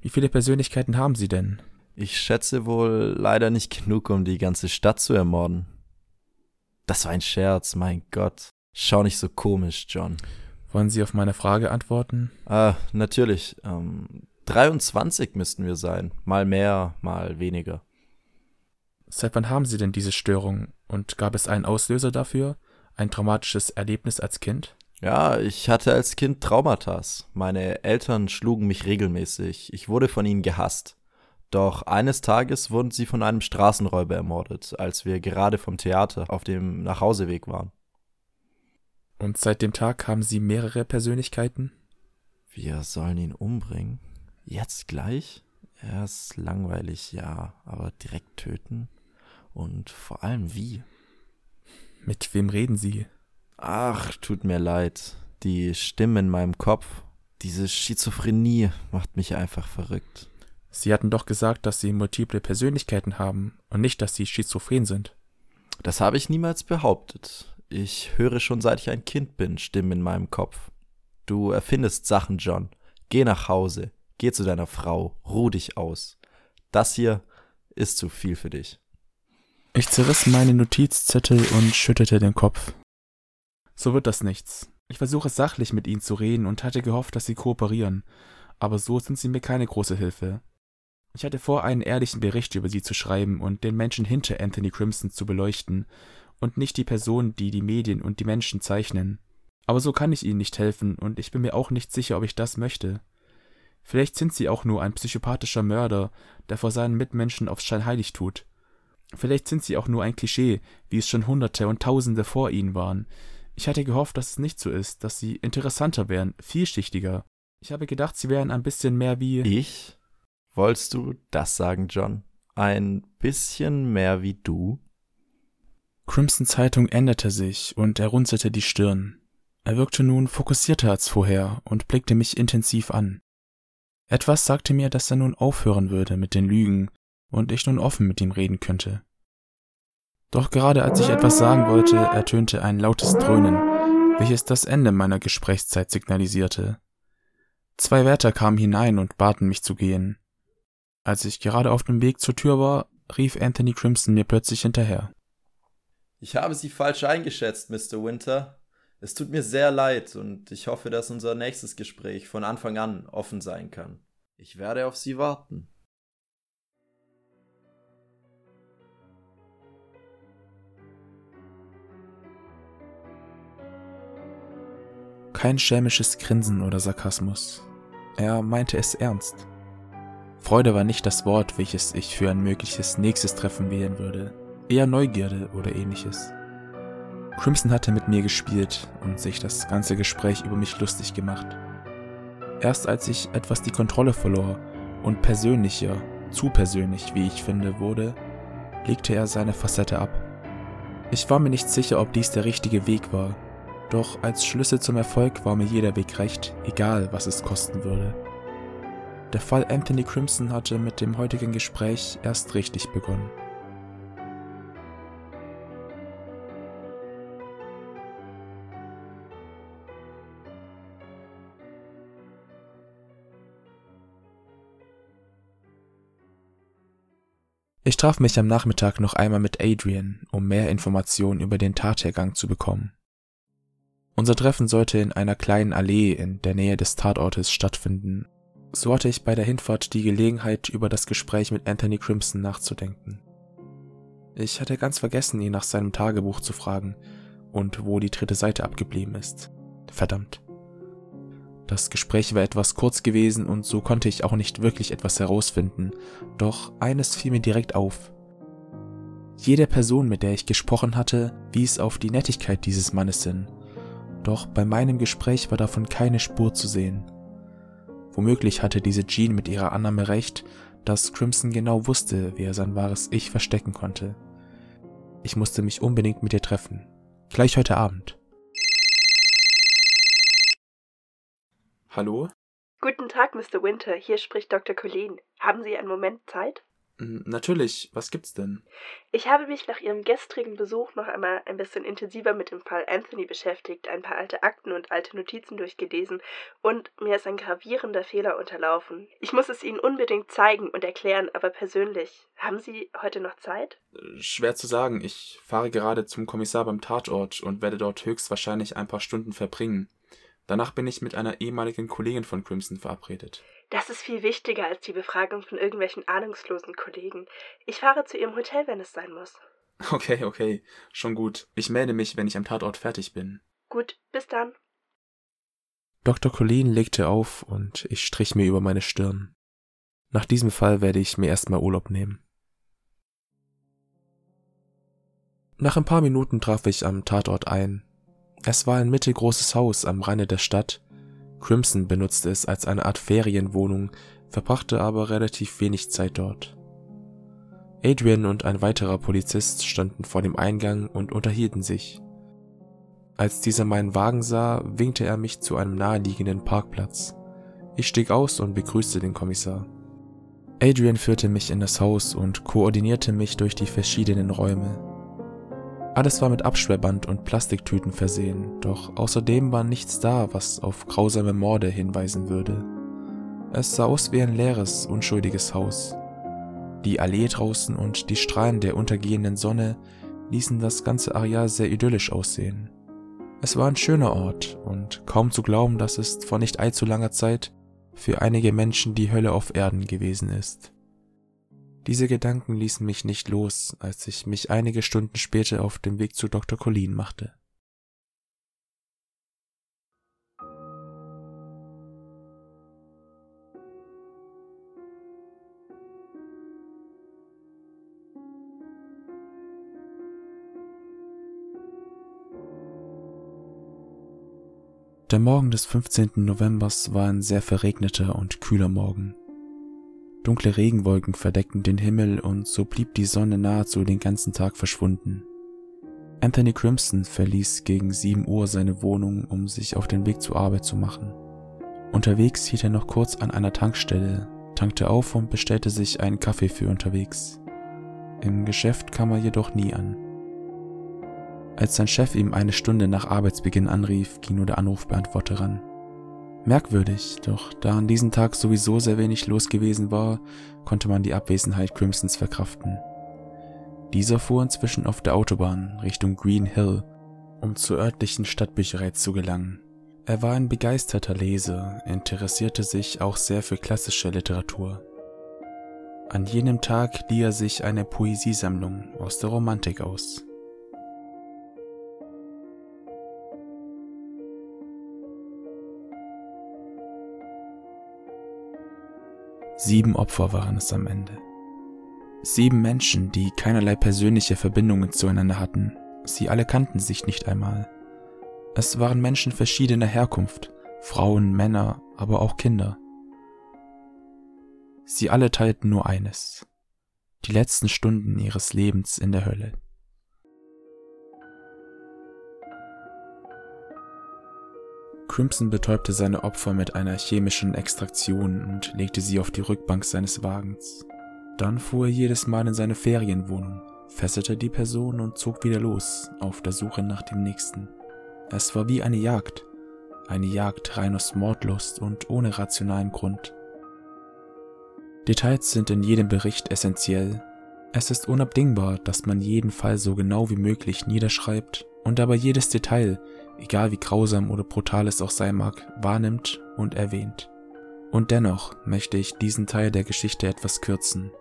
Wie viele Persönlichkeiten haben Sie denn? Ich schätze wohl leider nicht genug, um die ganze Stadt zu ermorden. Das war ein Scherz, mein Gott. Schau nicht so komisch, John. Wollen Sie auf meine Frage antworten? Ah, natürlich. Ähm, 23 müssten wir sein. Mal mehr, mal weniger. Seit wann haben Sie denn diese Störung? Und gab es einen Auslöser dafür? Ein traumatisches Erlebnis als Kind? Ja, ich hatte als Kind Traumata. Meine Eltern schlugen mich regelmäßig. Ich wurde von ihnen gehasst. Doch eines Tages wurden sie von einem Straßenräuber ermordet, als wir gerade vom Theater auf dem Nachhauseweg waren. Und seit dem Tag haben Sie mehrere Persönlichkeiten? Wir sollen ihn umbringen? Jetzt gleich? Er ist langweilig, ja, aber direkt töten? Und vor allem wie? Mit wem reden Sie? Ach, tut mir leid. Die Stimme in meinem Kopf, diese Schizophrenie macht mich einfach verrückt. Sie hatten doch gesagt, dass Sie multiple Persönlichkeiten haben und nicht, dass Sie schizophren sind. Das habe ich niemals behauptet. Ich höre schon seit ich ein Kind bin Stimmen in meinem Kopf. Du erfindest Sachen, John. Geh nach Hause. Geh zu deiner Frau. Ruh dich aus. Das hier ist zu viel für dich. Ich zerriss meine Notizzettel und schüttelte den Kopf. So wird das nichts. Ich versuche sachlich mit Ihnen zu reden und hatte gehofft, dass Sie kooperieren, aber so sind Sie mir keine große Hilfe. Ich hatte vor, einen ehrlichen Bericht über Sie zu schreiben und den Menschen hinter Anthony Crimson zu beleuchten und nicht die Person, die die Medien und die Menschen zeichnen. Aber so kann ich Ihnen nicht helfen und ich bin mir auch nicht sicher, ob ich das möchte. Vielleicht sind Sie auch nur ein psychopathischer Mörder, der vor seinen Mitmenschen aufs Scheinheilig tut. Vielleicht sind Sie auch nur ein Klischee, wie es schon Hunderte und Tausende vor Ihnen waren. Ich hatte gehofft, dass es nicht so ist, dass sie interessanter wären, vielschichtiger. Ich habe gedacht, sie wären ein bisschen mehr wie. Ich? Wolltest du das sagen, John? Ein bisschen mehr wie du? Crimson Zeitung änderte sich und er runzelte die Stirn. Er wirkte nun fokussierter als vorher und blickte mich intensiv an. Etwas sagte mir, dass er nun aufhören würde mit den Lügen und ich nun offen mit ihm reden könnte. Doch gerade als ich etwas sagen wollte, ertönte ein lautes Dröhnen, welches das Ende meiner Gesprächszeit signalisierte. Zwei Wärter kamen hinein und baten mich zu gehen. Als ich gerade auf dem Weg zur Tür war, rief Anthony Crimson mir plötzlich hinterher. Ich habe Sie falsch eingeschätzt, Mr. Winter. Es tut mir sehr leid und ich hoffe, dass unser nächstes Gespräch von Anfang an offen sein kann. Ich werde auf Sie warten. Kein schelmisches Grinsen oder Sarkasmus. Er meinte es ernst. Freude war nicht das Wort, welches ich für ein mögliches nächstes Treffen wählen würde, eher Neugierde oder ähnliches. Crimson hatte mit mir gespielt und sich das ganze Gespräch über mich lustig gemacht. Erst als ich etwas die Kontrolle verlor und persönlicher, zu persönlich, wie ich finde, wurde, legte er seine Facette ab. Ich war mir nicht sicher, ob dies der richtige Weg war, doch als Schlüssel zum Erfolg war mir jeder Weg recht, egal was es kosten würde. Der Fall Anthony Crimson hatte mit dem heutigen Gespräch erst richtig begonnen. Ich traf mich am Nachmittag noch einmal mit Adrian, um mehr Informationen über den Tathergang zu bekommen. Unser Treffen sollte in einer kleinen Allee in der Nähe des Tatortes stattfinden. So hatte ich bei der Hinfahrt die Gelegenheit, über das Gespräch mit Anthony Crimson nachzudenken. Ich hatte ganz vergessen, ihn nach seinem Tagebuch zu fragen und wo die dritte Seite abgeblieben ist. Verdammt. Das Gespräch war etwas kurz gewesen und so konnte ich auch nicht wirklich etwas herausfinden, doch eines fiel mir direkt auf. Jede Person, mit der ich gesprochen hatte, wies auf die Nettigkeit dieses Mannes hin, doch bei meinem Gespräch war davon keine Spur zu sehen. Womöglich hatte diese Jean mit ihrer Annahme recht, dass Crimson genau wusste, wie er sein wahres Ich verstecken konnte. Ich musste mich unbedingt mit ihr treffen. Gleich heute Abend. Hallo? Guten Tag, Mr. Winter. Hier spricht Dr. Colleen. Haben Sie einen Moment Zeit? Hm, natürlich, was gibt's denn? Ich habe mich nach Ihrem gestrigen Besuch noch einmal ein bisschen intensiver mit dem Fall Anthony beschäftigt, ein paar alte Akten und alte Notizen durchgelesen und mir ist ein gravierender Fehler unterlaufen. Ich muss es Ihnen unbedingt zeigen und erklären, aber persönlich. Haben Sie heute noch Zeit? Schwer zu sagen. Ich fahre gerade zum Kommissar beim Tatort und werde dort höchstwahrscheinlich ein paar Stunden verbringen. Danach bin ich mit einer ehemaligen Kollegin von Crimson verabredet. Das ist viel wichtiger als die Befragung von irgendwelchen ahnungslosen Kollegen. Ich fahre zu Ihrem Hotel, wenn es sein muss. Okay, okay, schon gut. Ich melde mich, wenn ich am Tatort fertig bin. Gut, bis dann. Dr. Colleen legte auf und ich strich mir über meine Stirn. Nach diesem Fall werde ich mir erstmal Urlaub nehmen. Nach ein paar Minuten traf ich am Tatort ein es war ein mittelgroßes Haus am Rande der Stadt. Crimson benutzte es als eine Art Ferienwohnung, verbrachte aber relativ wenig Zeit dort. Adrian und ein weiterer Polizist standen vor dem Eingang und unterhielten sich. Als dieser meinen Wagen sah, winkte er mich zu einem naheliegenden Parkplatz. Ich stieg aus und begrüßte den Kommissar. Adrian führte mich in das Haus und koordinierte mich durch die verschiedenen Räume. Alles war mit Absperrband und Plastiktüten versehen, doch außerdem war nichts da, was auf grausame Morde hinweisen würde. Es sah aus wie ein leeres, unschuldiges Haus. Die Allee draußen und die Strahlen der untergehenden Sonne ließen das ganze Areal sehr idyllisch aussehen. Es war ein schöner Ort und kaum zu glauben, dass es vor nicht allzu langer Zeit für einige Menschen die Hölle auf Erden gewesen ist. Diese Gedanken ließen mich nicht los, als ich mich einige Stunden später auf dem Weg zu Dr. Colleen machte. Der Morgen des 15. Novembers war ein sehr verregneter und kühler Morgen. Dunkle Regenwolken verdeckten den Himmel und so blieb die Sonne nahezu den ganzen Tag verschwunden. Anthony Crimson verließ gegen 7 Uhr seine Wohnung, um sich auf den Weg zur Arbeit zu machen. Unterwegs hielt er noch kurz an einer Tankstelle, tankte auf und bestellte sich einen Kaffee für unterwegs. Im Geschäft kam er jedoch nie an. Als sein Chef ihm eine Stunde nach Arbeitsbeginn anrief, ging nur der Anrufbeantworter ran. Merkwürdig, doch da an diesem Tag sowieso sehr wenig los gewesen war, konnte man die Abwesenheit Crimsons verkraften. Dieser fuhr inzwischen auf der Autobahn Richtung Green Hill, um zur örtlichen Stadtbücherei zu gelangen. Er war ein begeisterter Leser, interessierte sich auch sehr für klassische Literatur. An jenem Tag lieh er sich eine Poesiesammlung aus der Romantik aus. Sieben Opfer waren es am Ende. Sieben Menschen, die keinerlei persönliche Verbindungen zueinander hatten. Sie alle kannten sich nicht einmal. Es waren Menschen verschiedener Herkunft, Frauen, Männer, aber auch Kinder. Sie alle teilten nur eines, die letzten Stunden ihres Lebens in der Hölle. Crimson betäubte seine Opfer mit einer chemischen Extraktion und legte sie auf die Rückbank seines Wagens. Dann fuhr er jedes Mal in seine Ferienwohnung, fesselte die Person und zog wieder los, auf der Suche nach dem nächsten. Es war wie eine Jagd, eine Jagd rein aus Mordlust und ohne rationalen Grund. Details sind in jedem Bericht essentiell. Es ist unabdingbar, dass man jeden Fall so genau wie möglich niederschreibt und dabei jedes Detail, egal wie grausam oder brutal es auch sein mag, wahrnimmt und erwähnt. Und dennoch möchte ich diesen Teil der Geschichte etwas kürzen.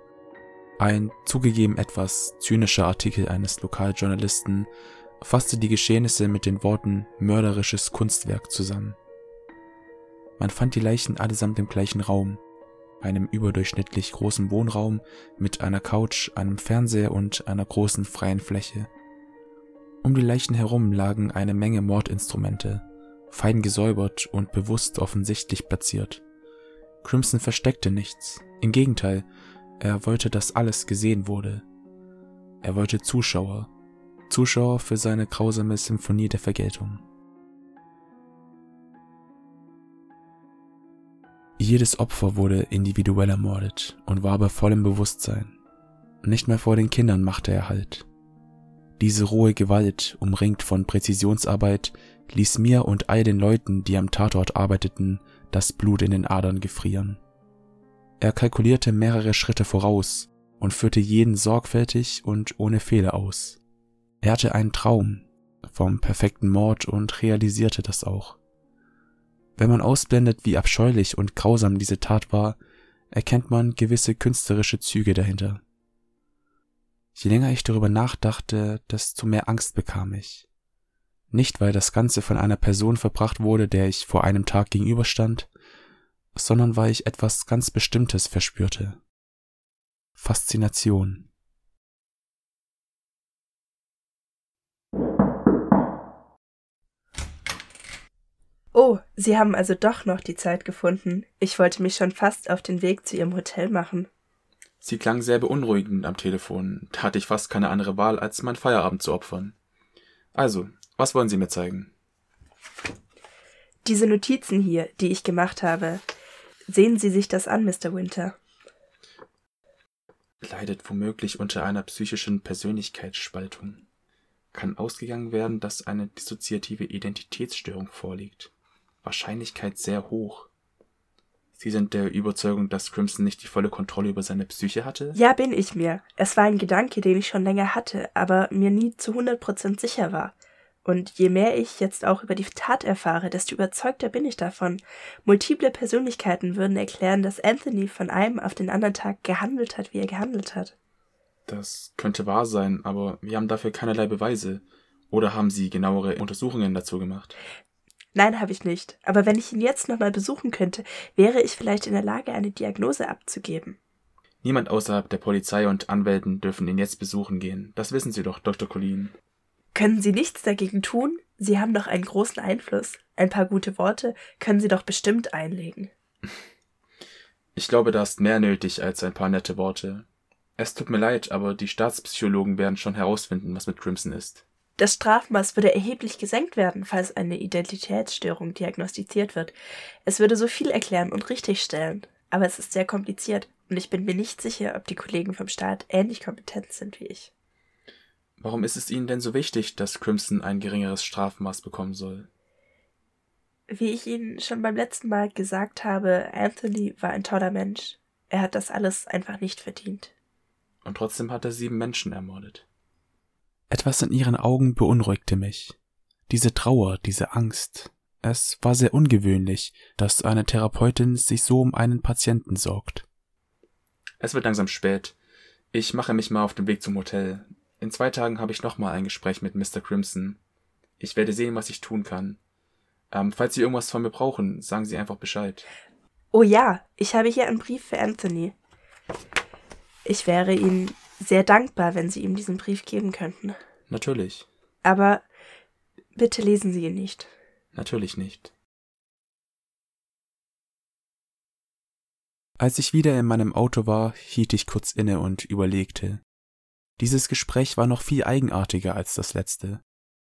Ein zugegeben etwas zynischer Artikel eines Lokaljournalisten fasste die Geschehnisse mit den Worten mörderisches Kunstwerk zusammen. Man fand die Leichen allesamt im gleichen Raum, einem überdurchschnittlich großen Wohnraum mit einer Couch, einem Fernseher und einer großen freien Fläche. Um die Leichen herum lagen eine Menge Mordinstrumente, fein gesäubert und bewusst offensichtlich platziert. Crimson versteckte nichts, im Gegenteil, er wollte, dass alles gesehen wurde. Er wollte Zuschauer, Zuschauer für seine grausame Symphonie der Vergeltung. Jedes Opfer wurde individuell ermordet und war bei vollem Bewusstsein. Nicht mehr vor den Kindern machte er Halt. Diese rohe Gewalt, umringt von Präzisionsarbeit, ließ mir und all den Leuten, die am Tatort arbeiteten, das Blut in den Adern gefrieren. Er kalkulierte mehrere Schritte voraus und führte jeden sorgfältig und ohne Fehler aus. Er hatte einen Traum vom perfekten Mord und realisierte das auch. Wenn man ausblendet, wie abscheulich und grausam diese Tat war, erkennt man gewisse künstlerische Züge dahinter. Je länger ich darüber nachdachte, desto mehr Angst bekam ich. Nicht, weil das Ganze von einer Person verbracht wurde, der ich vor einem Tag gegenüberstand, sondern weil ich etwas ganz Bestimmtes verspürte. Faszination. Oh, Sie haben also doch noch die Zeit gefunden. Ich wollte mich schon fast auf den Weg zu Ihrem Hotel machen. Sie klang sehr beunruhigend am Telefon. Da hatte ich fast keine andere Wahl, als mein Feierabend zu opfern. Also, was wollen Sie mir zeigen? Diese Notizen hier, die ich gemacht habe. Sehen Sie sich das an, Mr. Winter. Leidet womöglich unter einer psychischen Persönlichkeitsspaltung. Kann ausgegangen werden, dass eine dissoziative Identitätsstörung vorliegt. Wahrscheinlichkeit sehr hoch. Sie sind der Überzeugung, dass Crimson nicht die volle Kontrolle über seine Psyche hatte? Ja, bin ich mir. Es war ein Gedanke, den ich schon länger hatte, aber mir nie zu 100% sicher war. Und je mehr ich jetzt auch über die Tat erfahre, desto überzeugter bin ich davon. Multiple Persönlichkeiten würden erklären, dass Anthony von einem auf den anderen Tag gehandelt hat, wie er gehandelt hat. Das könnte wahr sein, aber wir haben dafür keinerlei Beweise. Oder haben Sie genauere Untersuchungen dazu gemacht? Nein, habe ich nicht. Aber wenn ich ihn jetzt nochmal besuchen könnte, wäre ich vielleicht in der Lage, eine Diagnose abzugeben. Niemand außerhalb der Polizei und Anwälten dürfen ihn jetzt besuchen gehen. Das wissen Sie doch, Dr. Collin. Können Sie nichts dagegen tun? Sie haben doch einen großen Einfluss. Ein paar gute Worte können Sie doch bestimmt einlegen. Ich glaube, da ist mehr nötig als ein paar nette Worte. Es tut mir leid, aber die Staatspsychologen werden schon herausfinden, was mit Crimson ist. Das Strafmaß würde erheblich gesenkt werden, falls eine Identitätsstörung diagnostiziert wird. Es würde so viel erklären und richtigstellen. Aber es ist sehr kompliziert und ich bin mir nicht sicher, ob die Kollegen vom Staat ähnlich kompetent sind wie ich. Warum ist es Ihnen denn so wichtig, dass Crimson ein geringeres Strafmaß bekommen soll? Wie ich Ihnen schon beim letzten Mal gesagt habe, Anthony war ein toller Mensch. Er hat das alles einfach nicht verdient. Und trotzdem hat er sieben Menschen ermordet. Etwas in ihren Augen beunruhigte mich. Diese Trauer, diese Angst. Es war sehr ungewöhnlich, dass eine Therapeutin sich so um einen Patienten sorgt. Es wird langsam spät. Ich mache mich mal auf den Weg zum Hotel. In zwei Tagen habe ich nochmal ein Gespräch mit Mr. Crimson. Ich werde sehen, was ich tun kann. Ähm, falls Sie irgendwas von mir brauchen, sagen Sie einfach Bescheid. Oh ja, ich habe hier einen Brief für Anthony. Ich wäre Ihnen sehr dankbar, wenn Sie ihm diesen Brief geben könnten. Natürlich. Aber bitte lesen Sie ihn nicht. Natürlich nicht. Als ich wieder in meinem Auto war, hielt ich kurz inne und überlegte. Dieses Gespräch war noch viel eigenartiger als das letzte.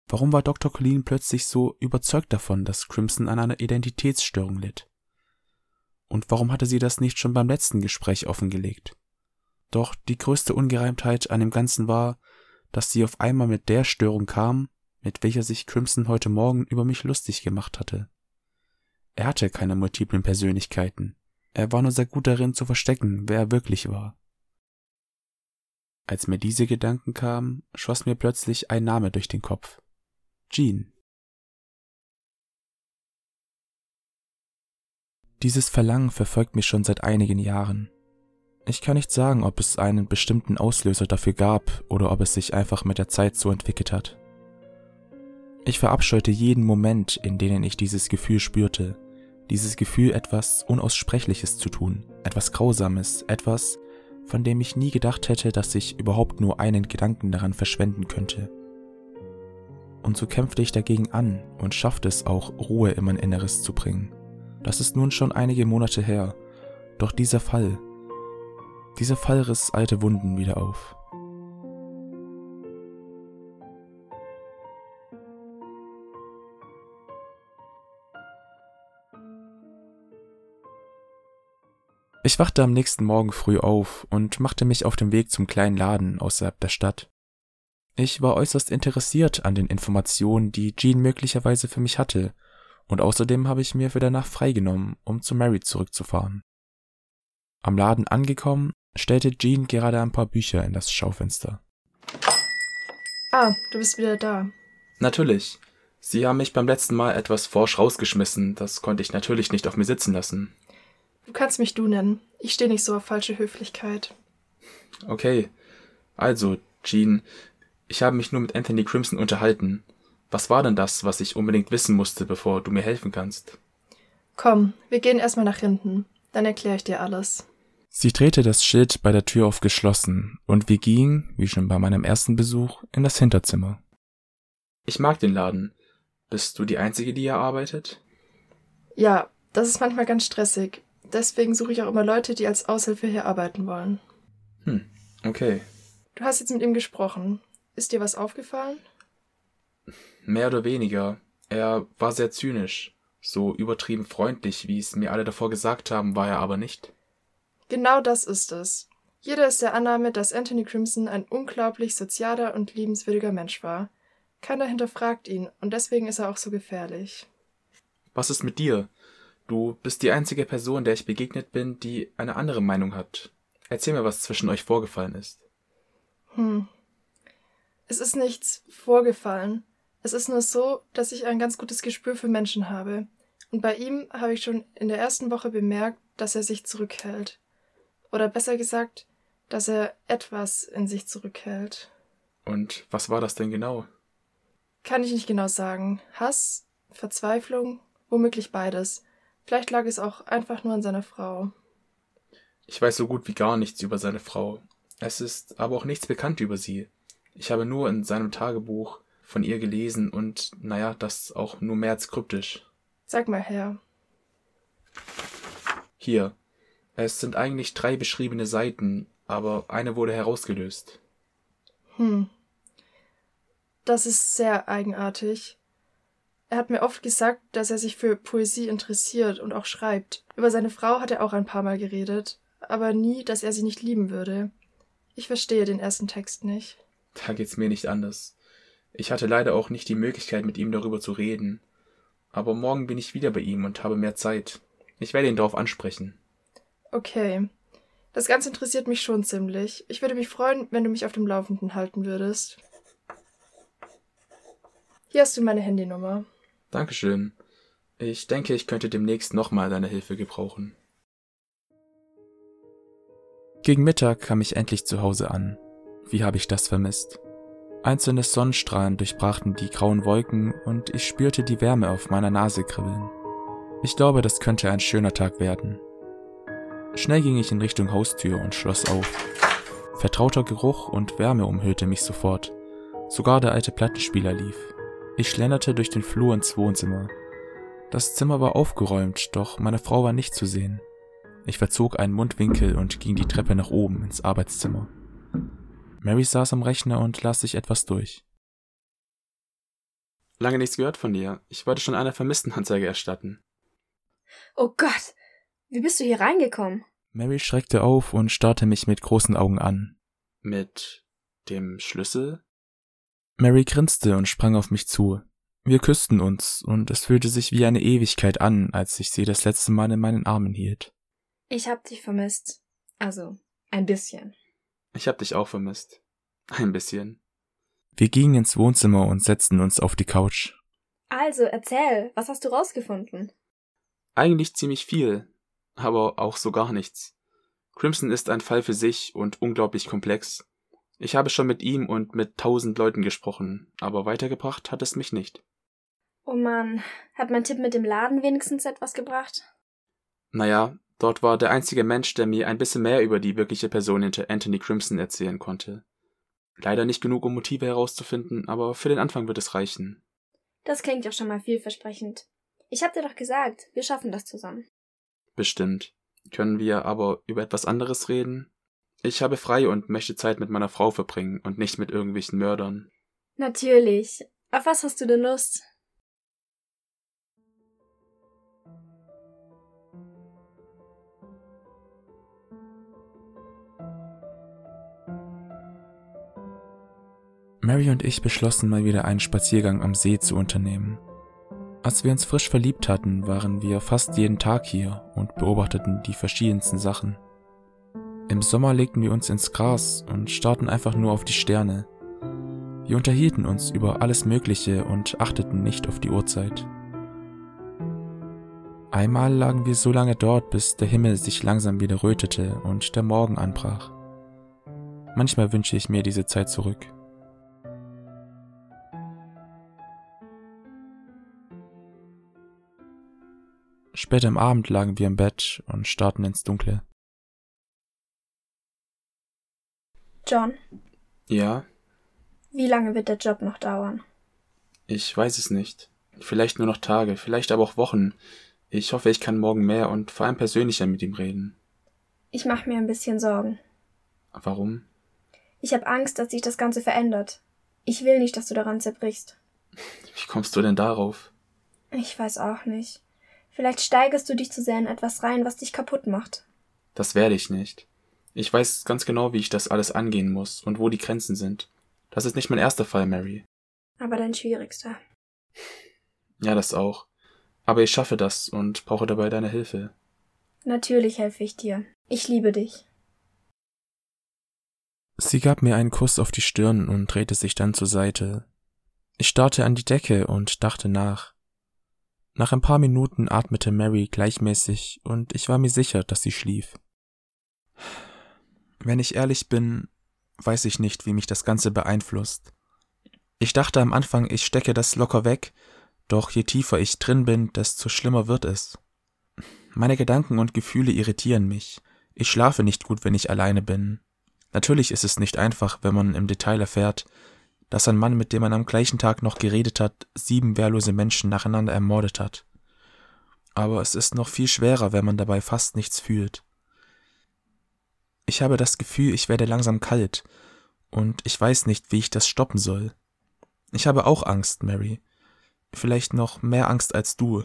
Warum war Dr. Colleen plötzlich so überzeugt davon, dass Crimson an einer Identitätsstörung litt? Und warum hatte sie das nicht schon beim letzten Gespräch offengelegt? Doch die größte Ungereimtheit an dem Ganzen war, dass sie auf einmal mit der Störung kam, mit welcher sich Crimson heute Morgen über mich lustig gemacht hatte. Er hatte keine multiplen Persönlichkeiten. Er war nur sehr gut darin zu verstecken, wer er wirklich war. Als mir diese Gedanken kamen, schoss mir plötzlich ein Name durch den Kopf. Jean. Dieses Verlangen verfolgt mich schon seit einigen Jahren. Ich kann nicht sagen, ob es einen bestimmten Auslöser dafür gab oder ob es sich einfach mit der Zeit so entwickelt hat. Ich verabscheute jeden Moment, in denen ich dieses Gefühl spürte, dieses Gefühl, etwas Unaussprechliches zu tun, etwas Grausames, etwas, von dem ich nie gedacht hätte, dass ich überhaupt nur einen Gedanken daran verschwenden könnte. Und so kämpfte ich dagegen an und schaffte es auch, Ruhe in mein Inneres zu bringen. Das ist nun schon einige Monate her, doch dieser Fall, dieser Fall riss alte Wunden wieder auf. Ich wachte am nächsten Morgen früh auf und machte mich auf den Weg zum kleinen Laden außerhalb der Stadt. Ich war äußerst interessiert an den Informationen, die Jean möglicherweise für mich hatte, und außerdem habe ich mir für danach freigenommen, um zu Mary zurückzufahren. Am Laden angekommen, stellte Jean gerade ein paar Bücher in das Schaufenster. Ah, du bist wieder da. Natürlich. Sie haben mich beim letzten Mal etwas forsch rausgeschmissen. Das konnte ich natürlich nicht auf mir sitzen lassen. Du kannst mich du nennen. Ich stehe nicht so auf falsche Höflichkeit. Okay. Also, Jean, ich habe mich nur mit Anthony Crimson unterhalten. Was war denn das, was ich unbedingt wissen musste, bevor du mir helfen kannst? Komm, wir gehen erstmal nach hinten. Dann erkläre ich dir alles. Sie drehte das Schild bei der Tür auf geschlossen und wir gingen, wie schon bei meinem ersten Besuch, in das Hinterzimmer. Ich mag den Laden. Bist du die Einzige, die hier arbeitet? Ja, das ist manchmal ganz stressig. Deswegen suche ich auch immer Leute, die als Aushilfe hier arbeiten wollen. Hm, okay. Du hast jetzt mit ihm gesprochen. Ist dir was aufgefallen? Mehr oder weniger. Er war sehr zynisch. So übertrieben freundlich, wie es mir alle davor gesagt haben, war er aber nicht. Genau das ist es. Jeder ist der Annahme, dass Anthony Crimson ein unglaublich sozialer und liebenswürdiger Mensch war. Keiner hinterfragt ihn und deswegen ist er auch so gefährlich. Was ist mit dir? Du bist die einzige Person, der ich begegnet bin, die eine andere Meinung hat. Erzähl mir, was zwischen euch vorgefallen ist. Hm. Es ist nichts vorgefallen. Es ist nur so, dass ich ein ganz gutes Gespür für Menschen habe. Und bei ihm habe ich schon in der ersten Woche bemerkt, dass er sich zurückhält. Oder besser gesagt, dass er etwas in sich zurückhält. Und was war das denn genau? Kann ich nicht genau sagen. Hass, Verzweiflung, womöglich beides. Vielleicht lag es auch einfach nur an seiner Frau. Ich weiß so gut wie gar nichts über seine Frau. Es ist aber auch nichts bekannt über sie. Ich habe nur in seinem Tagebuch von ihr gelesen und naja, das auch nur mehr als kryptisch. Sag mal her. Hier. Es sind eigentlich drei beschriebene Seiten, aber eine wurde herausgelöst. Hm. Das ist sehr eigenartig. Er hat mir oft gesagt, dass er sich für Poesie interessiert und auch schreibt. Über seine Frau hat er auch ein paar Mal geredet, aber nie, dass er sie nicht lieben würde. Ich verstehe den ersten Text nicht. Da geht's mir nicht anders. Ich hatte leider auch nicht die Möglichkeit, mit ihm darüber zu reden. Aber morgen bin ich wieder bei ihm und habe mehr Zeit. Ich werde ihn darauf ansprechen. Okay. Das Ganze interessiert mich schon ziemlich. Ich würde mich freuen, wenn du mich auf dem Laufenden halten würdest. Hier hast du meine Handynummer. Dankeschön. Ich denke, ich könnte demnächst nochmal deine Hilfe gebrauchen. Gegen Mittag kam ich endlich zu Hause an. Wie habe ich das vermisst? Einzelne Sonnenstrahlen durchbrachten die grauen Wolken und ich spürte die Wärme auf meiner Nase kribbeln. Ich glaube, das könnte ein schöner Tag werden. Schnell ging ich in Richtung Haustür und schloss auf. Vertrauter Geruch und Wärme umhüllte mich sofort. Sogar der alte Plattenspieler lief. Ich schlenderte durch den Flur ins Wohnzimmer. Das Zimmer war aufgeräumt, doch meine Frau war nicht zu sehen. Ich verzog einen Mundwinkel und ging die Treppe nach oben ins Arbeitszimmer. Mary saß am Rechner und las sich etwas durch. Lange nichts gehört von dir. Ich wollte schon eine Vermisstenanzeige erstatten. Oh Gott, wie bist du hier reingekommen? Mary schreckte auf und starrte mich mit großen Augen an. Mit dem Schlüssel? Mary grinste und sprang auf mich zu. Wir küssten uns, und es fühlte sich wie eine Ewigkeit an, als ich sie das letzte Mal in meinen Armen hielt. Ich hab dich vermisst. Also, ein bisschen. Ich hab dich auch vermisst. Ein bisschen. Wir gingen ins Wohnzimmer und setzten uns auf die Couch. Also, erzähl, was hast du rausgefunden? Eigentlich ziemlich viel, aber auch so gar nichts. Crimson ist ein Fall für sich und unglaublich komplex. Ich habe schon mit ihm und mit tausend Leuten gesprochen, aber weitergebracht hat es mich nicht. Oh Mann, hat mein Tipp mit dem Laden wenigstens etwas gebracht? Naja, dort war der einzige Mensch, der mir ein bisschen mehr über die wirkliche Person hinter Anthony Crimson erzählen konnte. Leider nicht genug, um Motive herauszufinden, aber für den Anfang wird es reichen. Das klingt doch schon mal vielversprechend. Ich hab dir doch gesagt, wir schaffen das zusammen. Bestimmt. Können wir aber über etwas anderes reden? Ich habe frei und möchte Zeit mit meiner Frau verbringen und nicht mit irgendwelchen Mördern. Natürlich. Auf was hast du denn Lust? Mary und ich beschlossen mal wieder einen Spaziergang am See zu unternehmen. Als wir uns frisch verliebt hatten, waren wir fast jeden Tag hier und beobachteten die verschiedensten Sachen. Im Sommer legten wir uns ins Gras und starrten einfach nur auf die Sterne. Wir unterhielten uns über alles Mögliche und achteten nicht auf die Uhrzeit. Einmal lagen wir so lange dort, bis der Himmel sich langsam wieder rötete und der Morgen anbrach. Manchmal wünsche ich mir diese Zeit zurück. Spät am Abend lagen wir im Bett und starrten ins Dunkle. John, Ja, wie lange wird der Job noch dauern? ich weiß es nicht. Vielleicht nur noch Tage, vielleicht aber auch Wochen. Ich hoffe, ich kann morgen mehr und vor allem persönlicher mit ihm reden. Ich mache mir ein bisschen Sorgen. Warum? Ich habe Angst, dass sich das Ganze verändert. Ich will nicht, dass du daran zerbrichst. Wie kommst du denn darauf? Ich weiß auch nicht. Vielleicht steigerst du dich zu sehr in etwas rein, was dich kaputt macht. Das werde ich nicht. Ich weiß ganz genau, wie ich das alles angehen muss und wo die Grenzen sind. Das ist nicht mein erster Fall, Mary. Aber dein schwierigster. Ja, das auch. Aber ich schaffe das und brauche dabei deine Hilfe. Natürlich helfe ich dir. Ich liebe dich. Sie gab mir einen Kuss auf die Stirn und drehte sich dann zur Seite. Ich starrte an die Decke und dachte nach. Nach ein paar Minuten atmete Mary gleichmäßig und ich war mir sicher, dass sie schlief. Wenn ich ehrlich bin, weiß ich nicht, wie mich das Ganze beeinflusst. Ich dachte am Anfang, ich stecke das locker weg, doch je tiefer ich drin bin, desto schlimmer wird es. Meine Gedanken und Gefühle irritieren mich. Ich schlafe nicht gut, wenn ich alleine bin. Natürlich ist es nicht einfach, wenn man im Detail erfährt, dass ein Mann, mit dem man am gleichen Tag noch geredet hat, sieben wehrlose Menschen nacheinander ermordet hat. Aber es ist noch viel schwerer, wenn man dabei fast nichts fühlt. Ich habe das Gefühl, ich werde langsam kalt, und ich weiß nicht, wie ich das stoppen soll. Ich habe auch Angst, Mary. Vielleicht noch mehr Angst als du.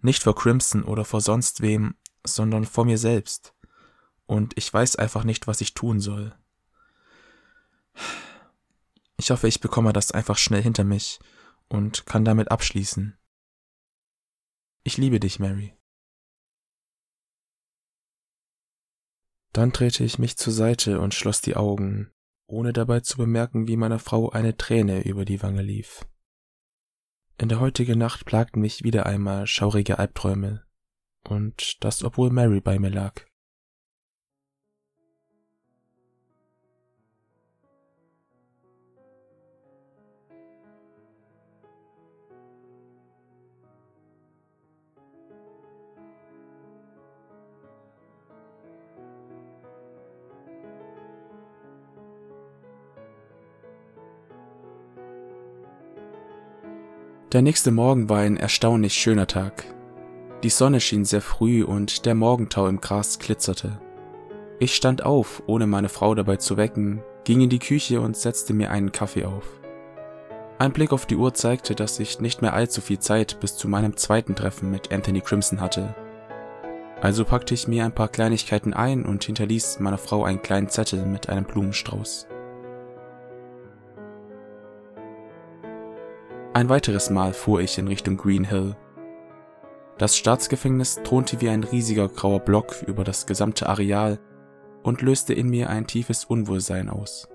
Nicht vor Crimson oder vor sonst wem, sondern vor mir selbst. Und ich weiß einfach nicht, was ich tun soll. Ich hoffe, ich bekomme das einfach schnell hinter mich und kann damit abschließen. Ich liebe dich, Mary. Dann drehte ich mich zur Seite und schloss die Augen, ohne dabei zu bemerken, wie meiner Frau eine Träne über die Wange lief. In der heutigen Nacht plagten mich wieder einmal schaurige Albträume, und das obwohl Mary bei mir lag. Der nächste Morgen war ein erstaunlich schöner Tag. Die Sonne schien sehr früh und der Morgentau im Gras glitzerte. Ich stand auf, ohne meine Frau dabei zu wecken, ging in die Küche und setzte mir einen Kaffee auf. Ein Blick auf die Uhr zeigte, dass ich nicht mehr allzu viel Zeit bis zu meinem zweiten Treffen mit Anthony Crimson hatte. Also packte ich mir ein paar Kleinigkeiten ein und hinterließ meiner Frau einen kleinen Zettel mit einem Blumenstrauß. Ein weiteres Mal fuhr ich in Richtung Green Hill. Das Staatsgefängnis thronte wie ein riesiger grauer Block über das gesamte Areal und löste in mir ein tiefes Unwohlsein aus.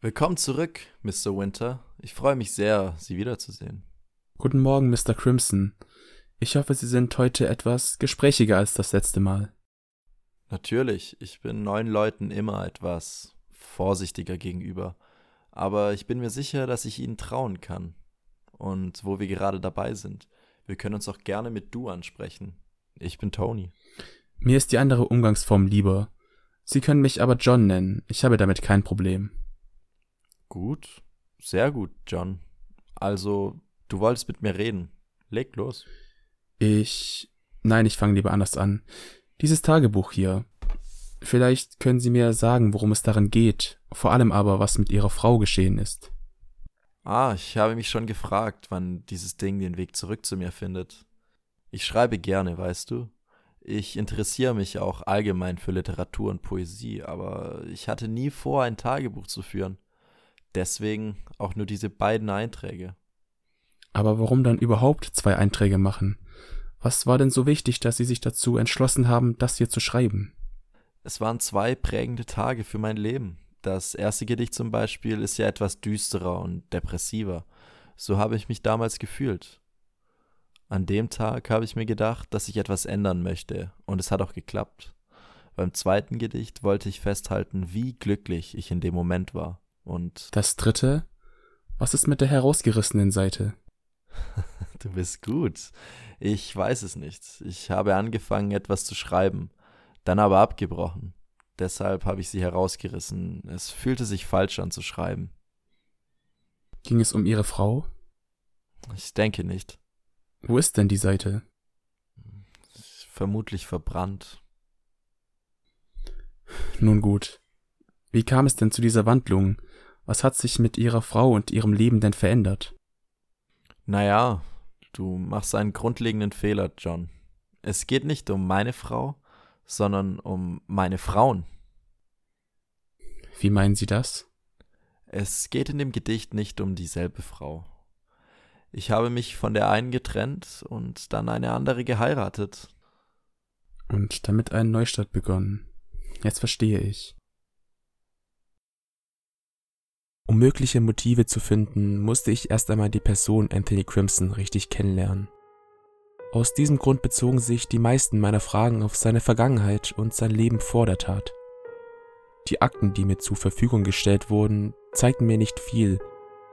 Willkommen zurück, Mr. Winter. Ich freue mich sehr, Sie wiederzusehen. Guten Morgen, Mr. Crimson. Ich hoffe, Sie sind heute etwas gesprächiger als das letzte Mal. Natürlich, ich bin neuen Leuten immer etwas vorsichtiger gegenüber. Aber ich bin mir sicher, dass ich ihnen trauen kann. Und wo wir gerade dabei sind, wir können uns auch gerne mit du ansprechen. Ich bin Tony. Mir ist die andere Umgangsform lieber. Sie können mich aber John nennen. Ich habe damit kein Problem. Gut, sehr gut, John. Also, du wolltest mit mir reden. Leg los. Ich. Nein, ich fange lieber anders an. Dieses Tagebuch hier. Vielleicht können Sie mir sagen, worum es darin geht, vor allem aber, was mit Ihrer Frau geschehen ist. Ah, ich habe mich schon gefragt, wann dieses Ding den Weg zurück zu mir findet. Ich schreibe gerne, weißt du. Ich interessiere mich auch allgemein für Literatur und Poesie, aber ich hatte nie vor, ein Tagebuch zu führen. Deswegen auch nur diese beiden Einträge. Aber warum dann überhaupt zwei Einträge machen? Was war denn so wichtig, dass Sie sich dazu entschlossen haben, das hier zu schreiben? Es waren zwei prägende Tage für mein Leben. Das erste Gedicht zum Beispiel ist ja etwas düsterer und depressiver. So habe ich mich damals gefühlt. An dem Tag habe ich mir gedacht, dass ich etwas ändern möchte, und es hat auch geklappt. Beim zweiten Gedicht wollte ich festhalten, wie glücklich ich in dem Moment war. Und das dritte? Was ist mit der herausgerissenen Seite? du bist gut. Ich weiß es nicht. Ich habe angefangen, etwas zu schreiben, dann aber abgebrochen. Deshalb habe ich sie herausgerissen. Es fühlte sich falsch an zu schreiben. Ging es um Ihre Frau? Ich denke nicht. Wo ist denn die Seite? Vermutlich verbrannt. Nun gut. Wie kam es denn zu dieser Wandlung? Was hat sich mit ihrer Frau und ihrem Leben denn verändert? Naja, du machst einen grundlegenden Fehler, John. Es geht nicht um meine Frau, sondern um meine Frauen. Wie meinen Sie das? Es geht in dem Gedicht nicht um dieselbe Frau. Ich habe mich von der einen getrennt und dann eine andere geheiratet. Und damit einen Neustart begonnen. Jetzt verstehe ich. Um mögliche Motive zu finden, musste ich erst einmal die Person Anthony Crimson richtig kennenlernen. Aus diesem Grund bezogen sich die meisten meiner Fragen auf seine Vergangenheit und sein Leben vor der Tat. Die Akten, die mir zur Verfügung gestellt wurden, zeigten mir nicht viel,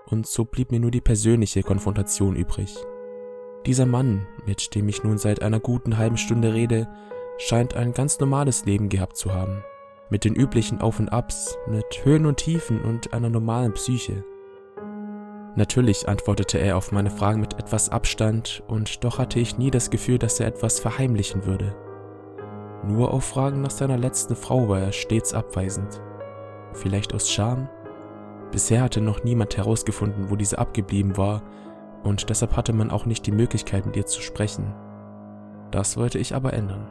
und so blieb mir nur die persönliche Konfrontation übrig. Dieser Mann, mit dem ich nun seit einer guten halben Stunde rede, scheint ein ganz normales Leben gehabt zu haben, mit den üblichen Auf und Abs, mit Höhen und Tiefen und einer normalen Psyche. Natürlich antwortete er auf meine Fragen mit etwas Abstand, und doch hatte ich nie das Gefühl, dass er etwas verheimlichen würde. Nur auf Fragen nach seiner letzten Frau war er stets abweisend. Vielleicht aus Scham? Bisher hatte noch niemand herausgefunden, wo diese abgeblieben war, und deshalb hatte man auch nicht die Möglichkeit, mit ihr zu sprechen. Das wollte ich aber ändern.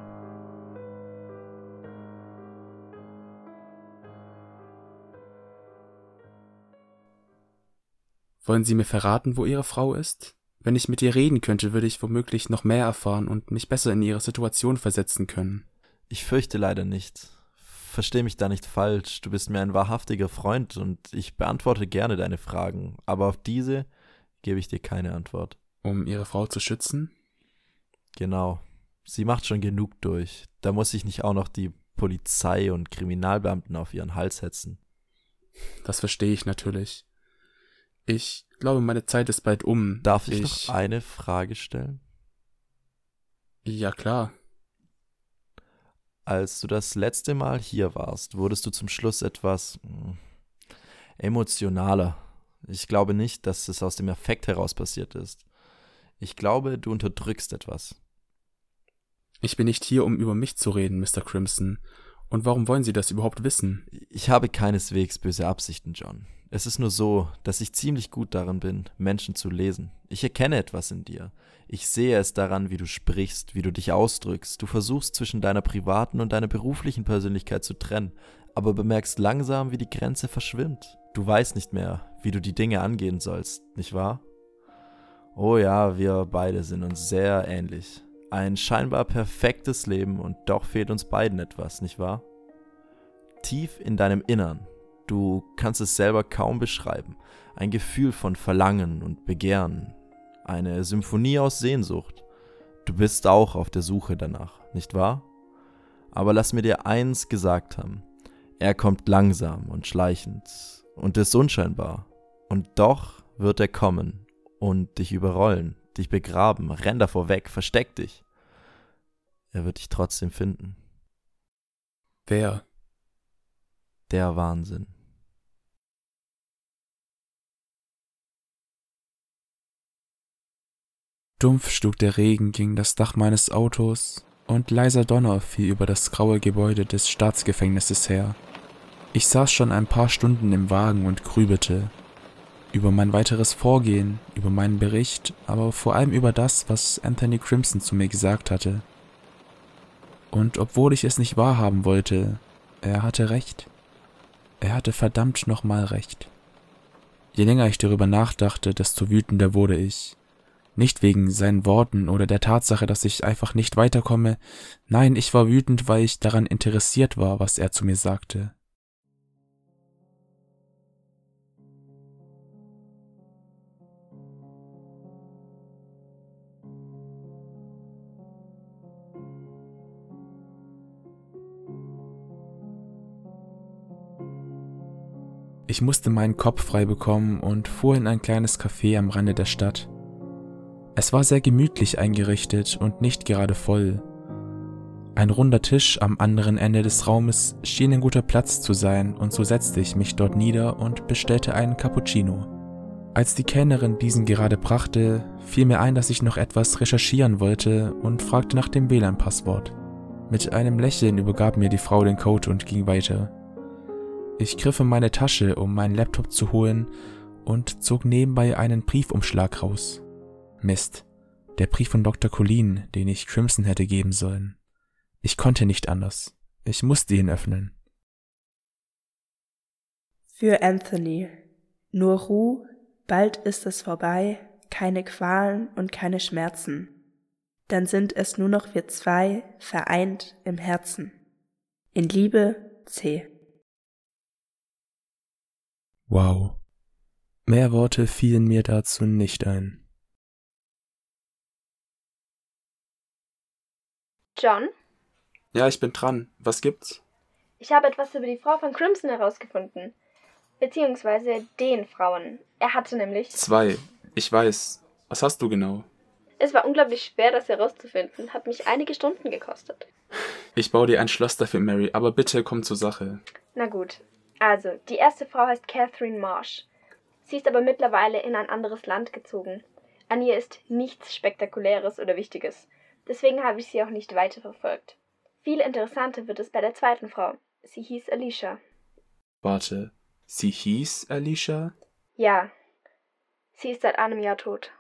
Wollen Sie mir verraten, wo Ihre Frau ist? Wenn ich mit ihr reden könnte, würde ich womöglich noch mehr erfahren und mich besser in Ihre Situation versetzen können. Ich fürchte leider nicht. Versteh mich da nicht falsch, du bist mir ein wahrhaftiger Freund und ich beantworte gerne deine Fragen, aber auf diese gebe ich dir keine Antwort. Um Ihre Frau zu schützen? Genau. Sie macht schon genug durch. Da muss ich nicht auch noch die Polizei und Kriminalbeamten auf ihren Hals hetzen. Das verstehe ich natürlich. Ich glaube, meine Zeit ist bald um. Darf ich, ich noch eine Frage stellen? Ja, klar. Als du das letzte Mal hier warst, wurdest du zum Schluss etwas hm, emotionaler. Ich glaube nicht, dass es aus dem Effekt heraus passiert ist. Ich glaube, du unterdrückst etwas. Ich bin nicht hier, um über mich zu reden, Mr. Crimson. Und warum wollen Sie das überhaupt wissen? Ich habe keineswegs böse Absichten, John. Es ist nur so, dass ich ziemlich gut darin bin, Menschen zu lesen. Ich erkenne etwas in dir. Ich sehe es daran, wie du sprichst, wie du dich ausdrückst. Du versuchst zwischen deiner privaten und deiner beruflichen Persönlichkeit zu trennen, aber bemerkst langsam, wie die Grenze verschwimmt. Du weißt nicht mehr, wie du die Dinge angehen sollst, nicht wahr? Oh ja, wir beide sind uns sehr ähnlich. Ein scheinbar perfektes Leben und doch fehlt uns beiden etwas, nicht wahr? Tief in deinem Innern Du kannst es selber kaum beschreiben. Ein Gefühl von Verlangen und Begehren. Eine Symphonie aus Sehnsucht. Du bist auch auf der Suche danach, nicht wahr? Aber lass mir dir eins gesagt haben. Er kommt langsam und schleichend und ist unscheinbar. Und doch wird er kommen und dich überrollen, dich begraben. Renn davor weg, versteck dich. Er wird dich trotzdem finden. Wer? Der Wahnsinn. Dumpf schlug der Regen gegen das Dach meines Autos und leiser Donner fiel über das graue Gebäude des Staatsgefängnisses her. Ich saß schon ein paar Stunden im Wagen und grübelte. Über mein weiteres Vorgehen, über meinen Bericht, aber vor allem über das, was Anthony Crimson zu mir gesagt hatte. Und obwohl ich es nicht wahrhaben wollte, er hatte recht. Er hatte verdammt nochmal recht. Je länger ich darüber nachdachte, desto wütender wurde ich. Nicht wegen seinen Worten oder der Tatsache, dass ich einfach nicht weiterkomme. Nein, ich war wütend, weil ich daran interessiert war, was er zu mir sagte. Ich musste meinen Kopf frei bekommen und fuhr in ein kleines Café am Rande der Stadt. Es war sehr gemütlich eingerichtet und nicht gerade voll. Ein runder Tisch am anderen Ende des Raumes schien ein guter Platz zu sein, und so setzte ich mich dort nieder und bestellte einen Cappuccino. Als die Kellnerin diesen gerade brachte, fiel mir ein, dass ich noch etwas recherchieren wollte und fragte nach dem WLAN-Passwort. Mit einem Lächeln übergab mir die Frau den Code und ging weiter. Ich griff in meine Tasche, um meinen Laptop zu holen, und zog nebenbei einen Briefumschlag raus. Mist. Der Brief von Dr. Colleen, den ich Crimson hätte geben sollen. Ich konnte nicht anders. Ich musste ihn öffnen. Für Anthony. Nur Ruhe, bald ist es vorbei, keine Qualen und keine Schmerzen. Dann sind es nur noch wir zwei, vereint im Herzen. In Liebe, C. Wow. Mehr Worte fielen mir dazu nicht ein. John? Ja, ich bin dran. Was gibt's? Ich habe etwas über die Frau von Crimson herausgefunden. Beziehungsweise den Frauen. Er hatte nämlich. Zwei. Ich weiß. Was hast du genau? Es war unglaublich schwer, das herauszufinden. Hat mich einige Stunden gekostet. Ich baue dir ein Schloss dafür, Mary, aber bitte komm zur Sache. Na gut. Also, die erste Frau heißt Catherine Marsh. Sie ist aber mittlerweile in ein anderes Land gezogen. An ihr ist nichts Spektakuläres oder Wichtiges. Deswegen habe ich sie auch nicht weiterverfolgt. Viel interessanter wird es bei der zweiten Frau. Sie hieß Alicia. Warte, sie hieß Alicia? Ja. Sie ist seit einem Jahr tot.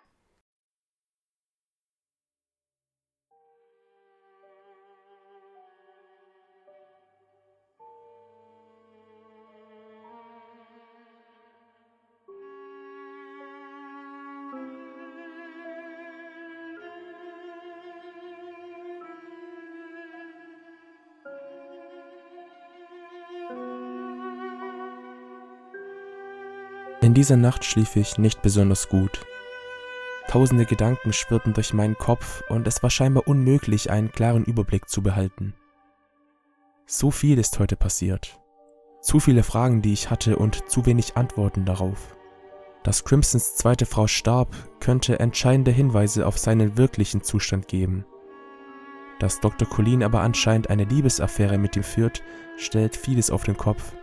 In dieser Nacht schlief ich nicht besonders gut. Tausende Gedanken schwirrten durch meinen Kopf und es war scheinbar unmöglich, einen klaren Überblick zu behalten. So viel ist heute passiert. Zu viele Fragen, die ich hatte und zu wenig Antworten darauf. Dass Crimsons zweite Frau starb, könnte entscheidende Hinweise auf seinen wirklichen Zustand geben. Dass Dr. Colleen aber anscheinend eine Liebesaffäre mit ihm führt, stellt vieles auf den Kopf.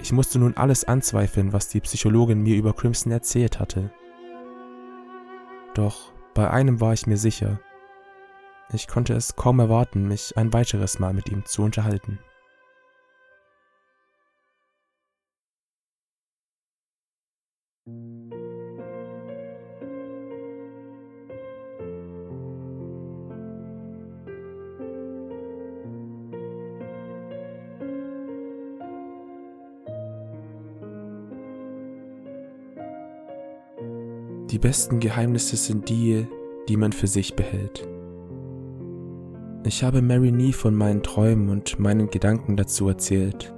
Ich musste nun alles anzweifeln, was die Psychologin mir über Crimson erzählt hatte. Doch bei einem war ich mir sicher. Ich konnte es kaum erwarten, mich ein weiteres Mal mit ihm zu unterhalten. Die besten Geheimnisse sind die, die man für sich behält. Ich habe Mary nie von meinen Träumen und meinen Gedanken dazu erzählt.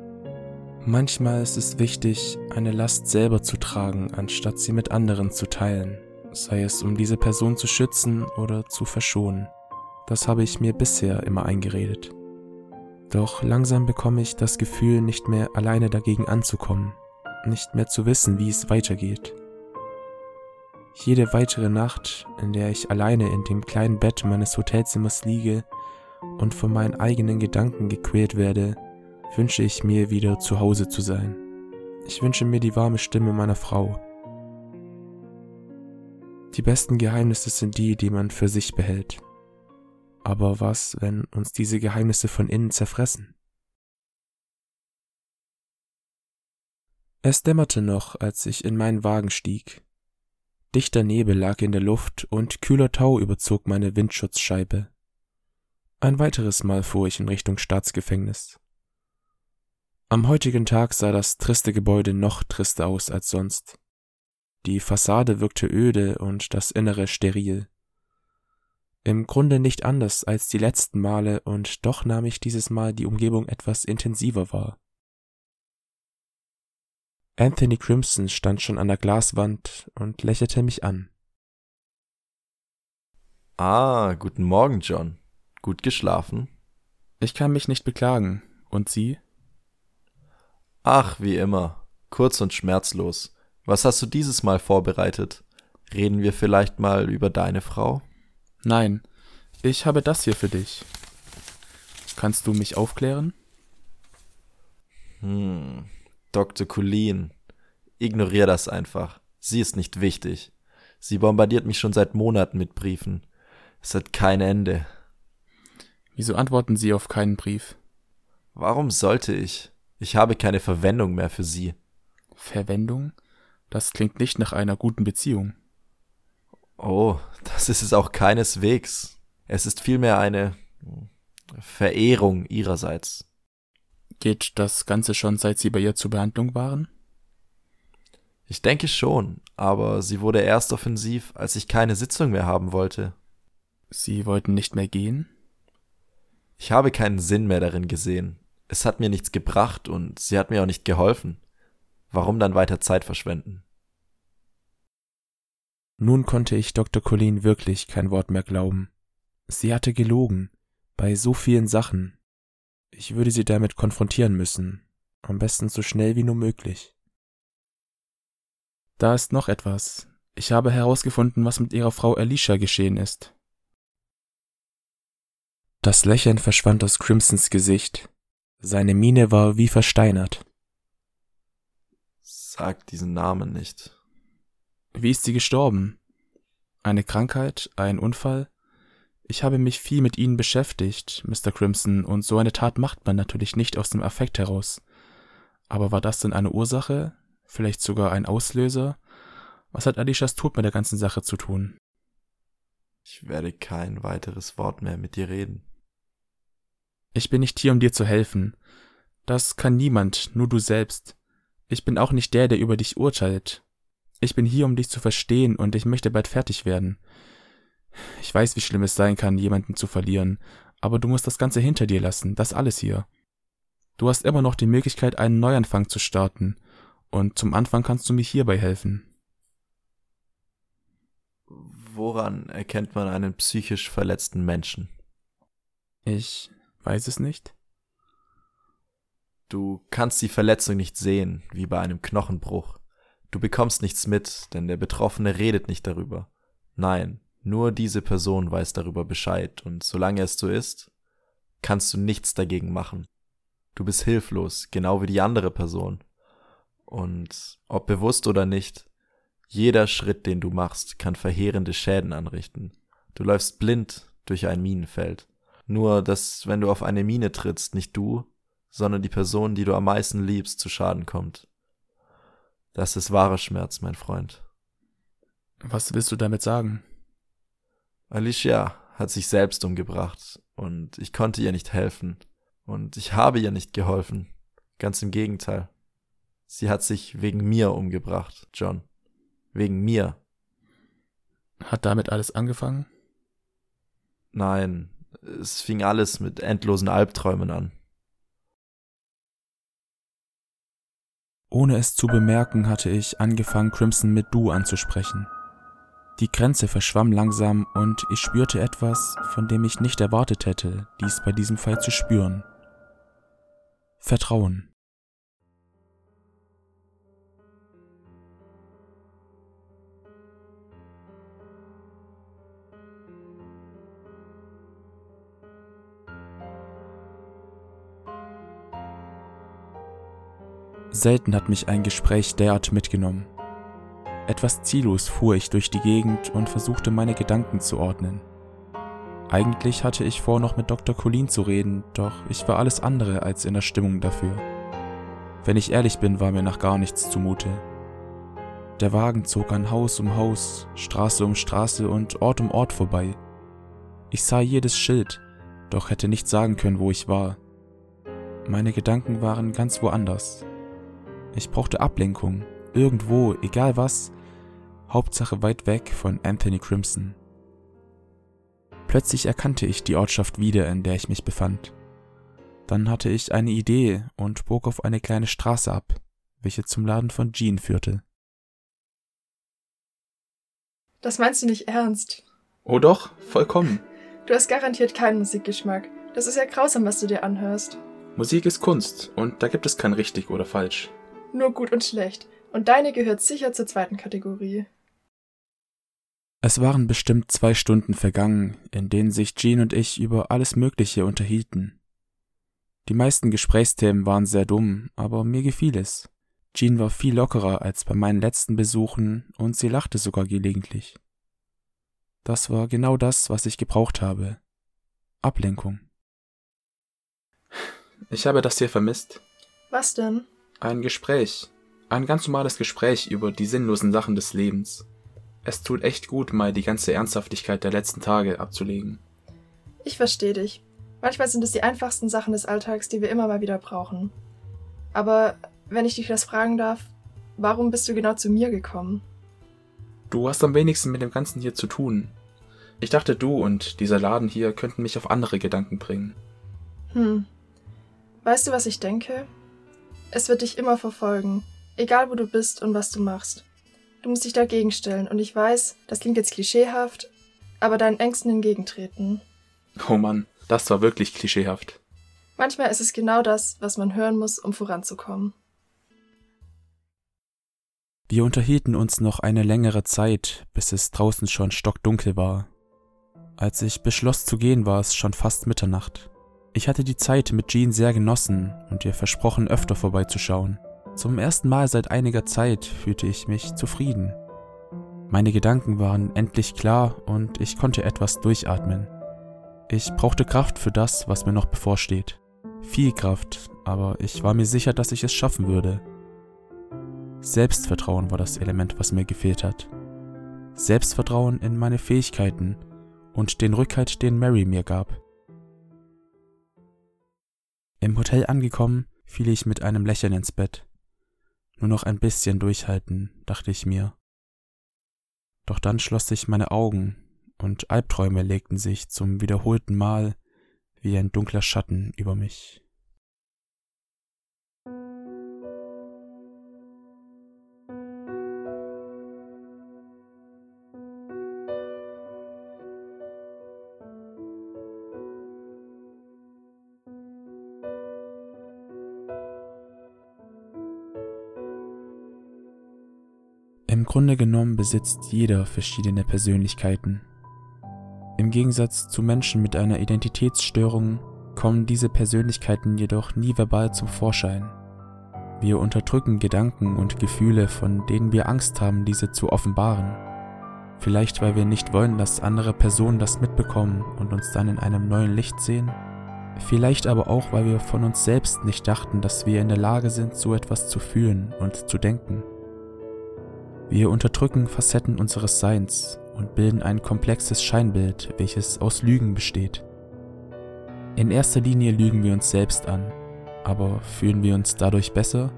Manchmal ist es wichtig, eine Last selber zu tragen, anstatt sie mit anderen zu teilen, sei es um diese Person zu schützen oder zu verschonen. Das habe ich mir bisher immer eingeredet. Doch langsam bekomme ich das Gefühl, nicht mehr alleine dagegen anzukommen, nicht mehr zu wissen, wie es weitergeht. Jede weitere Nacht, in der ich alleine in dem kleinen Bett meines Hotelzimmers liege und von meinen eigenen Gedanken gequält werde, wünsche ich mir wieder zu Hause zu sein. Ich wünsche mir die warme Stimme meiner Frau. Die besten Geheimnisse sind die, die man für sich behält. Aber was, wenn uns diese Geheimnisse von innen zerfressen? Es dämmerte noch, als ich in meinen Wagen stieg. Dichter Nebel lag in der Luft und kühler Tau überzog meine Windschutzscheibe. Ein weiteres Mal fuhr ich in Richtung Staatsgefängnis. Am heutigen Tag sah das triste Gebäude noch trister aus als sonst. Die Fassade wirkte öde und das Innere steril. Im Grunde nicht anders als die letzten Male, und doch nahm ich dieses Mal die Umgebung etwas intensiver wahr. Anthony Crimson stand schon an der Glaswand und lächelte mich an. Ah, guten Morgen, John. Gut geschlafen? Ich kann mich nicht beklagen. Und Sie? Ach, wie immer. Kurz und schmerzlos. Was hast du dieses Mal vorbereitet? Reden wir vielleicht mal über deine Frau? Nein, ich habe das hier für dich. Kannst du mich aufklären? Hm, Dr. Colleen. Ignorier das einfach. Sie ist nicht wichtig. Sie bombardiert mich schon seit Monaten mit Briefen. Es hat kein Ende. Wieso antworten Sie auf keinen Brief? Warum sollte ich? Ich habe keine Verwendung mehr für Sie. Verwendung? Das klingt nicht nach einer guten Beziehung. Oh, das ist es auch keineswegs. Es ist vielmehr eine Verehrung Ihrerseits. Geht das Ganze schon seit Sie bei ihr zur Behandlung waren? Ich denke schon, aber sie wurde erst offensiv, als ich keine Sitzung mehr haben wollte. Sie wollten nicht mehr gehen? Ich habe keinen Sinn mehr darin gesehen. Es hat mir nichts gebracht und sie hat mir auch nicht geholfen. Warum dann weiter Zeit verschwenden? Nun konnte ich Dr. Colleen wirklich kein Wort mehr glauben. Sie hatte gelogen, bei so vielen Sachen. Ich würde sie damit konfrontieren müssen, am besten so schnell wie nur möglich. Da ist noch etwas. Ich habe herausgefunden, was mit ihrer Frau Alicia geschehen ist. Das Lächeln verschwand aus Crimsons Gesicht. Seine Miene war wie versteinert. Sag diesen Namen nicht. Wie ist sie gestorben? Eine Krankheit? Ein Unfall? Ich habe mich viel mit Ihnen beschäftigt, Mr. Crimson, und so eine Tat macht man natürlich nicht aus dem Affekt heraus. Aber war das denn eine Ursache? Vielleicht sogar ein Auslöser? Was hat Alishas Tod mit der ganzen Sache zu tun? Ich werde kein weiteres Wort mehr mit dir reden. Ich bin nicht hier, um dir zu helfen. Das kann niemand, nur du selbst. Ich bin auch nicht der, der über dich urteilt. Ich bin hier, um dich zu verstehen, und ich möchte bald fertig werden. Ich weiß, wie schlimm es sein kann, jemanden zu verlieren, aber du musst das Ganze hinter dir lassen, das alles hier. Du hast immer noch die Möglichkeit, einen Neuanfang zu starten, und zum Anfang kannst du mir hierbei helfen. Woran erkennt man einen psychisch verletzten Menschen? Ich weiß es nicht. Du kannst die Verletzung nicht sehen, wie bei einem Knochenbruch. Du bekommst nichts mit, denn der Betroffene redet nicht darüber. Nein, nur diese Person weiß darüber Bescheid, und solange es so ist, kannst du nichts dagegen machen. Du bist hilflos, genau wie die andere Person. Und ob bewusst oder nicht, jeder Schritt, den du machst, kann verheerende Schäden anrichten. Du läufst blind durch ein Minenfeld. Nur, dass wenn du auf eine Mine trittst, nicht du, sondern die Person, die du am meisten liebst, zu Schaden kommt. Das ist wahrer Schmerz, mein Freund. Was willst du damit sagen? Alicia hat sich selbst umgebracht und ich konnte ihr nicht helfen. Und ich habe ihr nicht geholfen. Ganz im Gegenteil. Sie hat sich wegen mir umgebracht, John. Wegen mir. Hat damit alles angefangen? Nein, es fing alles mit endlosen Albträumen an. Ohne es zu bemerken, hatte ich angefangen, Crimson mit Du anzusprechen. Die Grenze verschwamm langsam und ich spürte etwas, von dem ich nicht erwartet hätte, dies bei diesem Fall zu spüren. Vertrauen. Selten hat mich ein Gespräch derart mitgenommen. Etwas ziellos fuhr ich durch die Gegend und versuchte meine Gedanken zu ordnen. Eigentlich hatte ich vor, noch mit Dr. Colleen zu reden, doch ich war alles andere als in der Stimmung dafür. Wenn ich ehrlich bin, war mir nach gar nichts zumute. Der Wagen zog an Haus um Haus, Straße um Straße und Ort um Ort vorbei. Ich sah jedes Schild, doch hätte nicht sagen können, wo ich war. Meine Gedanken waren ganz woanders. Ich brauchte Ablenkung, irgendwo, egal was, Hauptsache weit weg von Anthony Crimson. Plötzlich erkannte ich die Ortschaft wieder, in der ich mich befand. Dann hatte ich eine Idee und bog auf eine kleine Straße ab, welche zum Laden von Jean führte. Das meinst du nicht ernst? Oh doch, vollkommen. Du hast garantiert keinen Musikgeschmack. Das ist ja grausam, was du dir anhörst. Musik ist Kunst und da gibt es kein richtig oder falsch nur gut und schlecht, und deine gehört sicher zur zweiten Kategorie. Es waren bestimmt zwei Stunden vergangen, in denen sich Jean und ich über alles Mögliche unterhielten. Die meisten Gesprächsthemen waren sehr dumm, aber mir gefiel es. Jean war viel lockerer als bei meinen letzten Besuchen und sie lachte sogar gelegentlich. Das war genau das, was ich gebraucht habe. Ablenkung. Ich habe das hier vermisst. Was denn? Ein Gespräch. Ein ganz normales Gespräch über die sinnlosen Sachen des Lebens. Es tut echt gut, mal die ganze Ernsthaftigkeit der letzten Tage abzulegen. Ich verstehe dich. Manchmal sind es die einfachsten Sachen des Alltags, die wir immer mal wieder brauchen. Aber wenn ich dich das fragen darf, warum bist du genau zu mir gekommen? Du hast am wenigsten mit dem Ganzen hier zu tun. Ich dachte, du und dieser Laden hier könnten mich auf andere Gedanken bringen. Hm. Weißt du, was ich denke? Es wird dich immer verfolgen, egal wo du bist und was du machst. Du musst dich dagegen stellen und ich weiß, das klingt jetzt klischeehaft, aber deinen Ängsten entgegentreten. Oh Mann, das war wirklich klischeehaft. Manchmal ist es genau das, was man hören muss, um voranzukommen. Wir unterhielten uns noch eine längere Zeit, bis es draußen schon stockdunkel war. Als ich beschloss zu gehen, war es schon fast Mitternacht. Ich hatte die Zeit mit Jean sehr genossen und ihr versprochen, öfter vorbeizuschauen. Zum ersten Mal seit einiger Zeit fühlte ich mich zufrieden. Meine Gedanken waren endlich klar und ich konnte etwas durchatmen. Ich brauchte Kraft für das, was mir noch bevorsteht. Viel Kraft, aber ich war mir sicher, dass ich es schaffen würde. Selbstvertrauen war das Element, was mir gefehlt hat. Selbstvertrauen in meine Fähigkeiten und den Rückhalt, den Mary mir gab. Im Hotel angekommen, fiel ich mit einem Lächeln ins Bett. Nur noch ein bisschen durchhalten, dachte ich mir. Doch dann schloss ich meine Augen und Albträume legten sich zum wiederholten Mal wie ein dunkler Schatten über mich. Grunde genommen besitzt jeder verschiedene Persönlichkeiten. Im Gegensatz zu Menschen mit einer Identitätsstörung kommen diese Persönlichkeiten jedoch nie verbal zum Vorschein. Wir unterdrücken Gedanken und Gefühle, von denen wir Angst haben, diese zu offenbaren. Vielleicht weil wir nicht wollen, dass andere Personen das mitbekommen und uns dann in einem neuen Licht sehen. Vielleicht aber auch, weil wir von uns selbst nicht dachten, dass wir in der Lage sind, so etwas zu fühlen und zu denken. Wir unterdrücken Facetten unseres Seins und bilden ein komplexes Scheinbild, welches aus Lügen besteht. In erster Linie lügen wir uns selbst an, aber fühlen wir uns dadurch besser?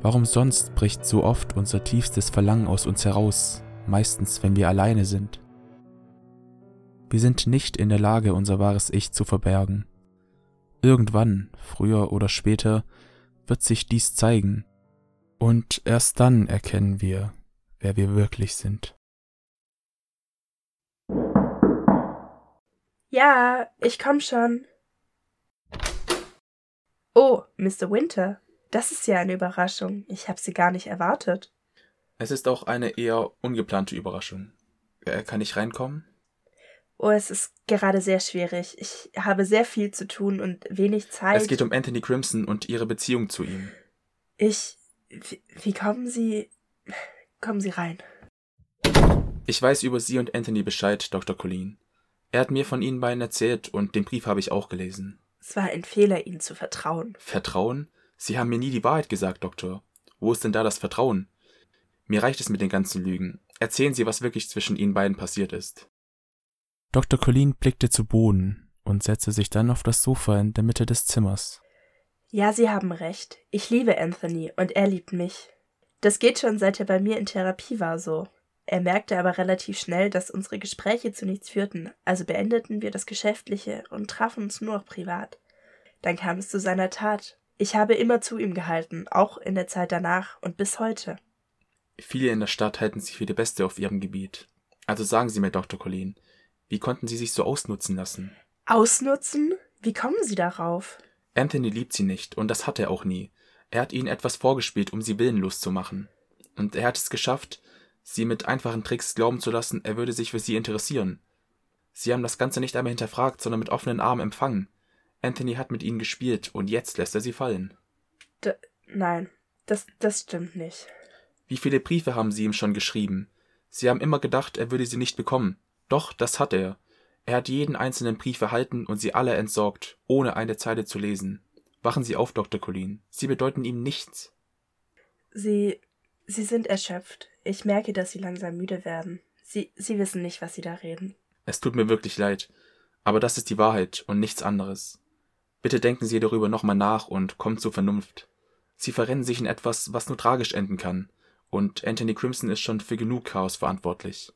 Warum sonst bricht so oft unser tiefstes Verlangen aus uns heraus, meistens wenn wir alleine sind? Wir sind nicht in der Lage, unser wahres Ich zu verbergen. Irgendwann, früher oder später, wird sich dies zeigen, und erst dann erkennen wir, wer wir wirklich sind. Ja, ich komm schon. Oh, Mr. Winter, das ist ja eine Überraschung. Ich habe Sie gar nicht erwartet. Es ist auch eine eher ungeplante Überraschung. Äh, kann ich reinkommen? Oh, es ist gerade sehr schwierig. Ich habe sehr viel zu tun und wenig Zeit. Es geht um Anthony Crimson und Ihre Beziehung zu ihm. Ich. Wie, wie kommen Sie. Kommen Sie rein. Ich weiß über Sie und Anthony Bescheid, Dr. Colleen. Er hat mir von Ihnen beiden erzählt und den Brief habe ich auch gelesen. Es war ein Fehler, Ihnen zu vertrauen. Vertrauen? Sie haben mir nie die Wahrheit gesagt, Doktor. Wo ist denn da das Vertrauen? Mir reicht es mit den ganzen Lügen. Erzählen Sie, was wirklich zwischen Ihnen beiden passiert ist. Dr. Colleen blickte zu Boden und setzte sich dann auf das Sofa in der Mitte des Zimmers. Ja, Sie haben recht. Ich liebe Anthony und er liebt mich. Das geht schon seit er bei mir in Therapie war so. Er merkte aber relativ schnell, dass unsere Gespräche zu nichts führten, also beendeten wir das Geschäftliche und trafen uns nur noch privat. Dann kam es zu seiner Tat. Ich habe immer zu ihm gehalten, auch in der Zeit danach und bis heute. Viele in der Stadt halten sich für die Beste auf ihrem Gebiet. Also sagen Sie mir, Dr. Colleen, wie konnten Sie sich so ausnutzen lassen? Ausnutzen? Wie kommen Sie darauf? Anthony liebt Sie nicht, und das hat er auch nie. Er hat Ihnen etwas vorgespielt, um Sie willenlos zu machen. Und er hat es geschafft, Sie mit einfachen Tricks glauben zu lassen, er würde sich für Sie interessieren. Sie haben das Ganze nicht einmal hinterfragt, sondern mit offenen Armen empfangen. Anthony hat mit Ihnen gespielt, und jetzt lässt er Sie fallen. D nein, das, das stimmt nicht. Wie viele Briefe haben Sie ihm schon geschrieben? Sie haben immer gedacht, er würde sie nicht bekommen. Doch, das hat er. Er hat jeden einzelnen Brief erhalten und sie alle entsorgt, ohne eine Zeile zu lesen. Wachen Sie auf, Dr. Colleen. Sie bedeuten ihm nichts. Sie. Sie sind erschöpft. Ich merke, dass Sie langsam müde werden. Sie. Sie wissen nicht, was Sie da reden. Es tut mir wirklich leid. Aber das ist die Wahrheit und nichts anderes. Bitte denken Sie darüber nochmal nach und kommen zur Vernunft. Sie verrennen sich in etwas, was nur tragisch enden kann. Und Anthony Crimson ist schon für genug Chaos verantwortlich.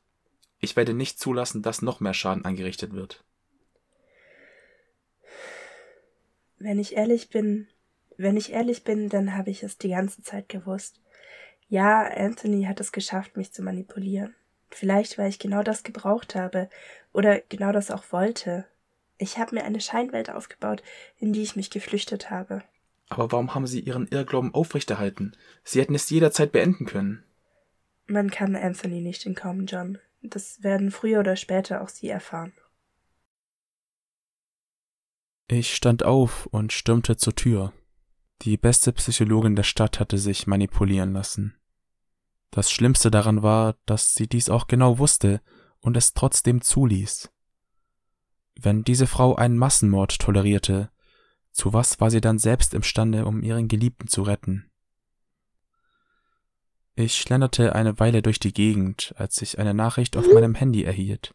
Ich werde nicht zulassen, dass noch mehr Schaden angerichtet wird. Wenn ich ehrlich bin, wenn ich ehrlich bin, dann habe ich es die ganze Zeit gewusst. Ja, Anthony hat es geschafft, mich zu manipulieren. Vielleicht, weil ich genau das gebraucht habe oder genau das auch wollte. Ich habe mir eine Scheinwelt aufgebaut, in die ich mich geflüchtet habe. Aber warum haben Sie Ihren Irrglauben aufrechterhalten? Sie hätten es jederzeit beenden können. Man kann Anthony nicht entkommen, John. Das werden früher oder später auch Sie erfahren. Ich stand auf und stürmte zur Tür. Die beste Psychologin der Stadt hatte sich manipulieren lassen. Das Schlimmste daran war, dass sie dies auch genau wusste und es trotzdem zuließ. Wenn diese Frau einen Massenmord tolerierte, zu was war sie dann selbst imstande, um ihren Geliebten zu retten? Ich schlenderte eine Weile durch die Gegend, als ich eine Nachricht auf meinem Handy erhielt.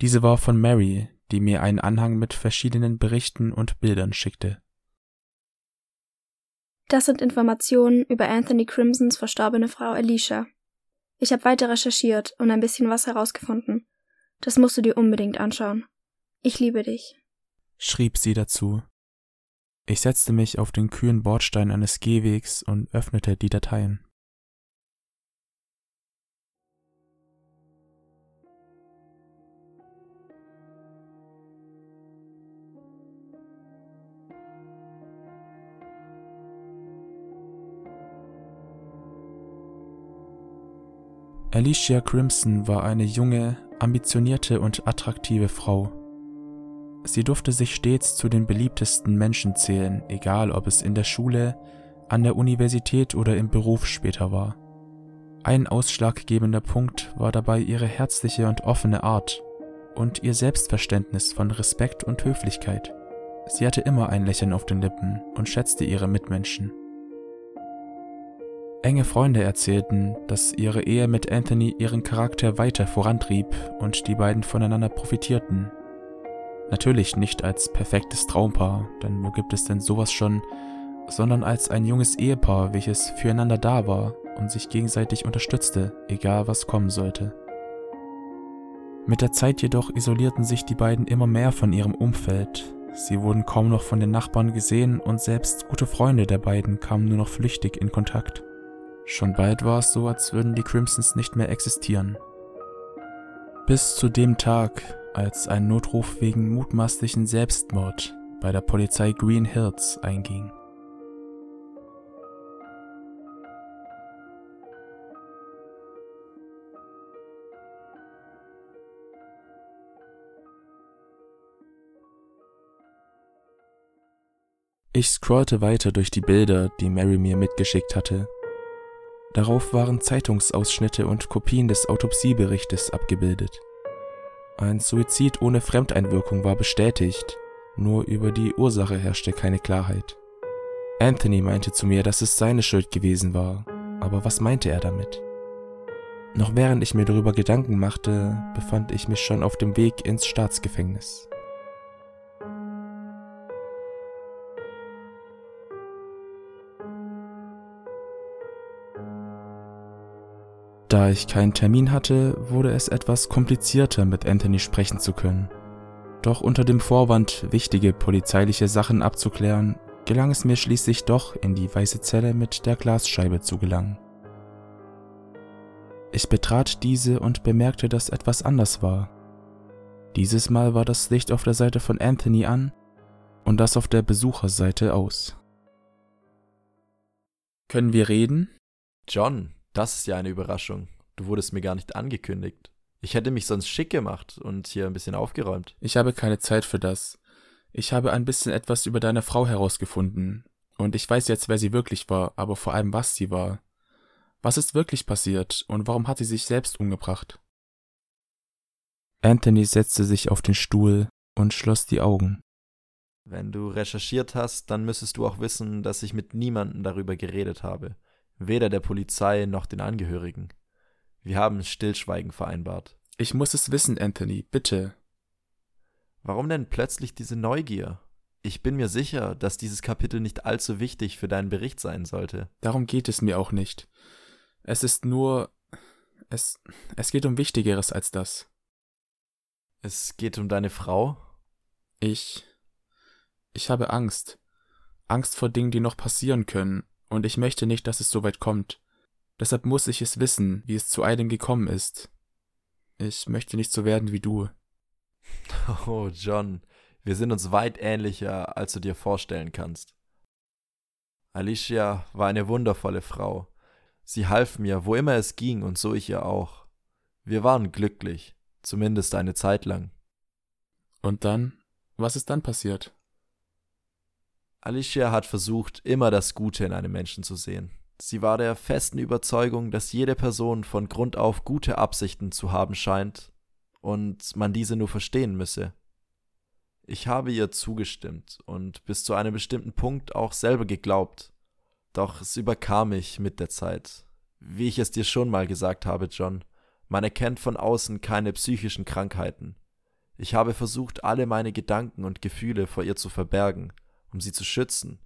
Diese war von Mary, die mir einen Anhang mit verschiedenen Berichten und Bildern schickte. Das sind Informationen über Anthony Crimsons verstorbene Frau Alicia. Ich habe weiter recherchiert und ein bisschen was herausgefunden. Das musst du dir unbedingt anschauen. Ich liebe dich. schrieb sie dazu. Ich setzte mich auf den kühlen Bordstein eines Gehwegs und öffnete die Dateien. Alicia Crimson war eine junge, ambitionierte und attraktive Frau. Sie durfte sich stets zu den beliebtesten Menschen zählen, egal ob es in der Schule, an der Universität oder im Beruf später war. Ein ausschlaggebender Punkt war dabei ihre herzliche und offene Art und ihr Selbstverständnis von Respekt und Höflichkeit. Sie hatte immer ein Lächeln auf den Lippen und schätzte ihre Mitmenschen. Enge Freunde erzählten, dass ihre Ehe mit Anthony ihren Charakter weiter vorantrieb und die beiden voneinander profitierten. Natürlich nicht als perfektes Traumpaar, denn wo gibt es denn sowas schon, sondern als ein junges Ehepaar, welches füreinander da war und sich gegenseitig unterstützte, egal was kommen sollte. Mit der Zeit jedoch isolierten sich die beiden immer mehr von ihrem Umfeld. Sie wurden kaum noch von den Nachbarn gesehen und selbst gute Freunde der beiden kamen nur noch flüchtig in Kontakt. Schon bald war es so, als würden die Crimsons nicht mehr existieren. Bis zu dem Tag, als ein Notruf wegen mutmaßlichen Selbstmord bei der Polizei Green Hills einging. Ich scrollte weiter durch die Bilder, die Mary mir mitgeschickt hatte. Darauf waren Zeitungsausschnitte und Kopien des Autopsieberichtes abgebildet. Ein Suizid ohne Fremdeinwirkung war bestätigt, nur über die Ursache herrschte keine Klarheit. Anthony meinte zu mir, dass es seine Schuld gewesen war, aber was meinte er damit? Noch während ich mir darüber Gedanken machte, befand ich mich schon auf dem Weg ins Staatsgefängnis. Da ich keinen Termin hatte, wurde es etwas komplizierter, mit Anthony sprechen zu können. Doch unter dem Vorwand, wichtige polizeiliche Sachen abzuklären, gelang es mir schließlich doch, in die weiße Zelle mit der Glasscheibe zu gelangen. Ich betrat diese und bemerkte, dass etwas anders war. Dieses Mal war das Licht auf der Seite von Anthony an und das auf der Besucherseite aus. Können wir reden? John, das ist ja eine Überraschung. Du wurdest mir gar nicht angekündigt. Ich hätte mich sonst schick gemacht und hier ein bisschen aufgeräumt. Ich habe keine Zeit für das. Ich habe ein bisschen etwas über deine Frau herausgefunden. Und ich weiß jetzt, wer sie wirklich war, aber vor allem, was sie war. Was ist wirklich passiert und warum hat sie sich selbst umgebracht? Anthony setzte sich auf den Stuhl und schloss die Augen. Wenn du recherchiert hast, dann müsstest du auch wissen, dass ich mit niemandem darüber geredet habe. Weder der Polizei noch den Angehörigen. Wir haben Stillschweigen vereinbart. Ich muss es wissen, Anthony, bitte. Warum denn plötzlich diese Neugier? Ich bin mir sicher, dass dieses Kapitel nicht allzu wichtig für deinen Bericht sein sollte. Darum geht es mir auch nicht. Es ist nur. Es. Es geht um Wichtigeres als das. Es geht um deine Frau? Ich. Ich habe Angst. Angst vor Dingen, die noch passieren können, und ich möchte nicht, dass es so weit kommt. Deshalb muss ich es wissen, wie es zu einem gekommen ist. Ich möchte nicht so werden wie du. Oh, John, wir sind uns weit ähnlicher, als du dir vorstellen kannst. Alicia war eine wundervolle Frau. Sie half mir, wo immer es ging, und so ich ihr auch. Wir waren glücklich, zumindest eine Zeit lang. Und dann? Was ist dann passiert? Alicia hat versucht, immer das Gute in einem Menschen zu sehen. Sie war der festen Überzeugung, dass jede Person von Grund auf gute Absichten zu haben scheint und man diese nur verstehen müsse. Ich habe ihr zugestimmt und bis zu einem bestimmten Punkt auch selber geglaubt. Doch es überkam mich mit der Zeit. Wie ich es dir schon mal gesagt habe, John, man erkennt von außen keine psychischen Krankheiten. Ich habe versucht, alle meine Gedanken und Gefühle vor ihr zu verbergen, um sie zu schützen.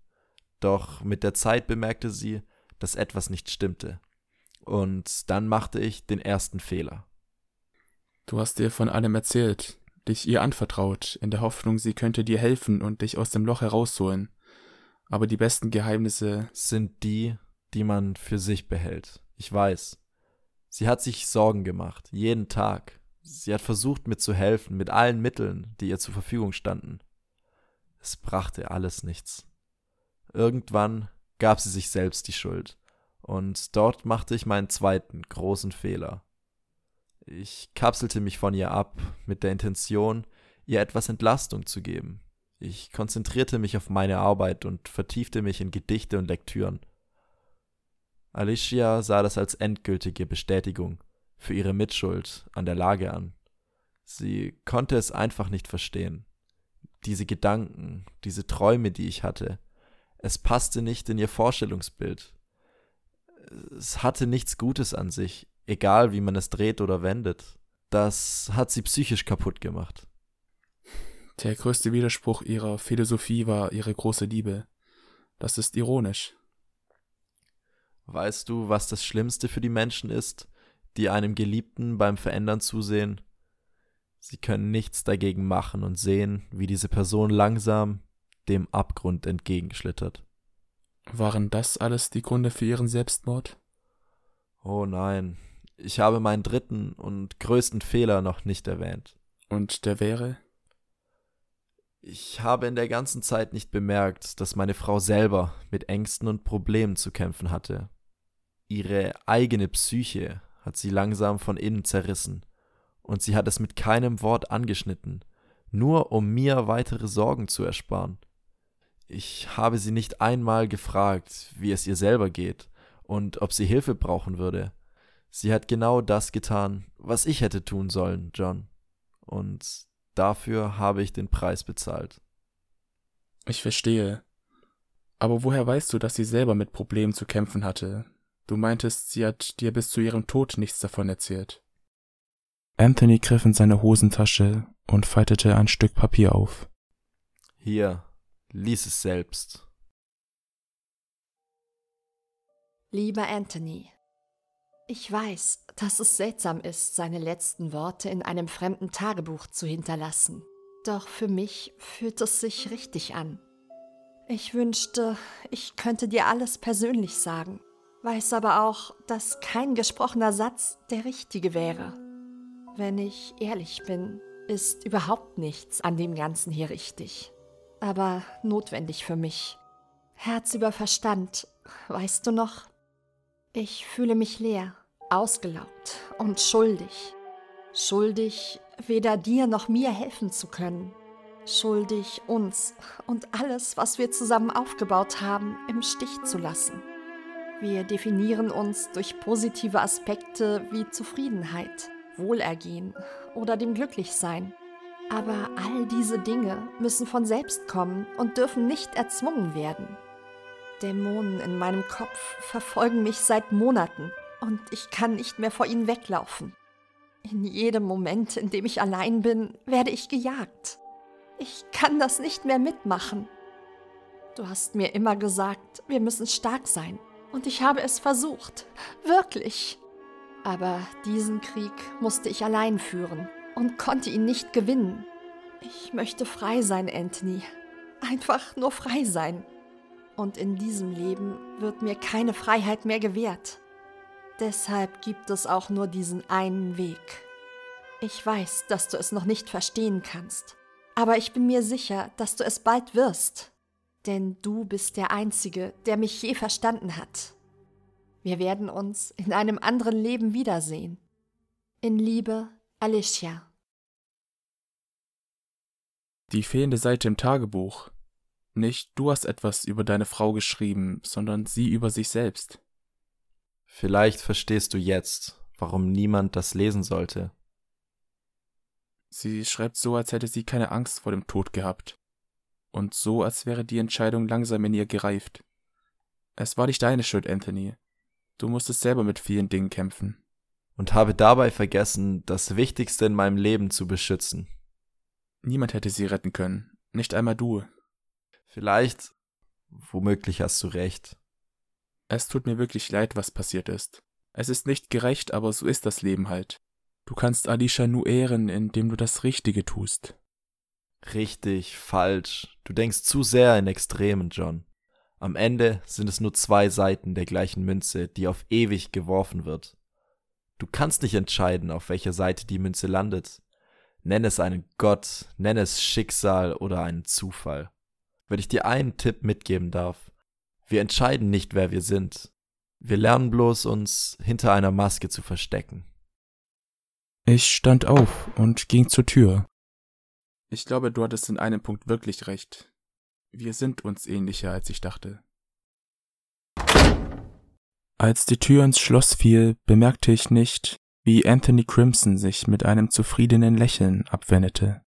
Doch mit der Zeit bemerkte sie, dass etwas nicht stimmte. Und dann machte ich den ersten Fehler. Du hast ihr von allem erzählt, dich ihr anvertraut, in der Hoffnung, sie könnte dir helfen und dich aus dem Loch herausholen. Aber die besten Geheimnisse sind die, die man für sich behält. Ich weiß. Sie hat sich Sorgen gemacht, jeden Tag. Sie hat versucht, mir zu helfen, mit allen Mitteln, die ihr zur Verfügung standen. Es brachte alles nichts. Irgendwann gab sie sich selbst die Schuld. Und dort machte ich meinen zweiten großen Fehler. Ich kapselte mich von ihr ab, mit der Intention, ihr etwas Entlastung zu geben. Ich konzentrierte mich auf meine Arbeit und vertiefte mich in Gedichte und Lektüren. Alicia sah das als endgültige Bestätigung für ihre Mitschuld an der Lage an. Sie konnte es einfach nicht verstehen. Diese Gedanken, diese Träume, die ich hatte, es passte nicht in ihr Vorstellungsbild. Es hatte nichts Gutes an sich, egal wie man es dreht oder wendet. Das hat sie psychisch kaputt gemacht. Der größte Widerspruch ihrer Philosophie war ihre große Liebe. Das ist ironisch. Weißt du, was das Schlimmste für die Menschen ist, die einem Geliebten beim Verändern zusehen? Sie können nichts dagegen machen und sehen, wie diese Person langsam dem Abgrund entgegenschlittert. Waren das alles die Gründe für Ihren Selbstmord? Oh nein, ich habe meinen dritten und größten Fehler noch nicht erwähnt. Und der wäre? Ich habe in der ganzen Zeit nicht bemerkt, dass meine Frau selber mit Ängsten und Problemen zu kämpfen hatte. Ihre eigene Psyche hat sie langsam von innen zerrissen, und sie hat es mit keinem Wort angeschnitten, nur um mir weitere Sorgen zu ersparen. Ich habe sie nicht einmal gefragt, wie es ihr selber geht und ob sie Hilfe brauchen würde. Sie hat genau das getan, was ich hätte tun sollen, John. Und dafür habe ich den Preis bezahlt. Ich verstehe. Aber woher weißt du, dass sie selber mit Problemen zu kämpfen hatte? Du meintest, sie hat dir bis zu ihrem Tod nichts davon erzählt. Anthony griff in seine Hosentasche und faltete ein Stück Papier auf. Hier, lies es selbst. Lieber Anthony, ich weiß, dass es seltsam ist, seine letzten Worte in einem fremden Tagebuch zu hinterlassen. Doch für mich fühlt es sich richtig an. Ich wünschte, ich könnte dir alles persönlich sagen, weiß aber auch, dass kein gesprochener Satz der richtige wäre. Wenn ich ehrlich bin, ist überhaupt nichts an dem Ganzen hier richtig aber notwendig für mich. Herz über Verstand, weißt du noch? Ich fühle mich leer, ausgelaugt und schuldig. Schuldig, weder dir noch mir helfen zu können. Schuldig, uns und alles, was wir zusammen aufgebaut haben, im Stich zu lassen. Wir definieren uns durch positive Aspekte wie Zufriedenheit, Wohlergehen oder dem Glücklichsein. Aber all diese Dinge müssen von selbst kommen und dürfen nicht erzwungen werden. Dämonen in meinem Kopf verfolgen mich seit Monaten und ich kann nicht mehr vor ihnen weglaufen. In jedem Moment, in dem ich allein bin, werde ich gejagt. Ich kann das nicht mehr mitmachen. Du hast mir immer gesagt, wir müssen stark sein. Und ich habe es versucht. Wirklich. Aber diesen Krieg musste ich allein führen und konnte ihn nicht gewinnen. Ich möchte frei sein, Anthony. Einfach nur frei sein. Und in diesem Leben wird mir keine Freiheit mehr gewährt. Deshalb gibt es auch nur diesen einen Weg. Ich weiß, dass du es noch nicht verstehen kannst, aber ich bin mir sicher, dass du es bald wirst. Denn du bist der Einzige, der mich je verstanden hat. Wir werden uns in einem anderen Leben wiedersehen. In Liebe, Alicia. Die fehlende Seite im Tagebuch. Nicht du hast etwas über deine Frau geschrieben, sondern sie über sich selbst. Vielleicht verstehst du jetzt, warum niemand das lesen sollte. Sie schreibt so, als hätte sie keine Angst vor dem Tod gehabt. Und so, als wäre die Entscheidung langsam in ihr gereift. Es war nicht deine Schuld, Anthony. Du musstest selber mit vielen Dingen kämpfen. Und habe dabei vergessen, das Wichtigste in meinem Leben zu beschützen. Niemand hätte sie retten können. Nicht einmal du. Vielleicht, womöglich hast du recht. Es tut mir wirklich leid, was passiert ist. Es ist nicht gerecht, aber so ist das Leben halt. Du kannst Alicia nur ehren, indem du das Richtige tust. Richtig, falsch. Du denkst zu sehr in Extremen, John. Am Ende sind es nur zwei Seiten der gleichen Münze, die auf ewig geworfen wird. Du kannst nicht entscheiden, auf welcher Seite die Münze landet. Nenn es einen Gott, nenn es Schicksal oder einen Zufall. Wenn ich dir einen Tipp mitgeben darf, wir entscheiden nicht, wer wir sind. Wir lernen bloß, uns hinter einer Maske zu verstecken. Ich stand auf und ging zur Tür. Ich glaube, du hattest in einem Punkt wirklich recht. Wir sind uns ähnlicher, als ich dachte. Als die Tür ins Schloss fiel, bemerkte ich nicht, wie Anthony Crimson sich mit einem zufriedenen Lächeln abwendete.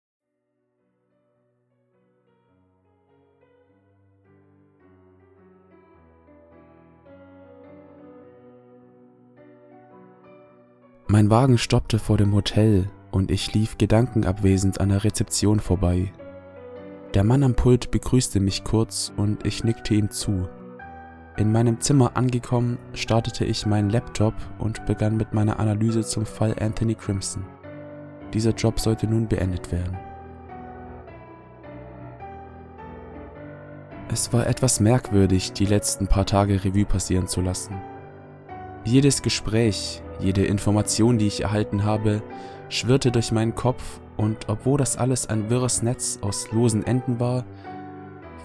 Mein Wagen stoppte vor dem Hotel und ich lief gedankenabwesend an der Rezeption vorbei. Der Mann am Pult begrüßte mich kurz und ich nickte ihm zu. In meinem Zimmer angekommen, startete ich meinen Laptop und begann mit meiner Analyse zum Fall Anthony Crimson. Dieser Job sollte nun beendet werden. Es war etwas merkwürdig, die letzten paar Tage Revue passieren zu lassen. Jedes Gespräch, jede Information, die ich erhalten habe, schwirrte durch meinen Kopf und obwohl das alles ein wirres Netz aus losen Enden war,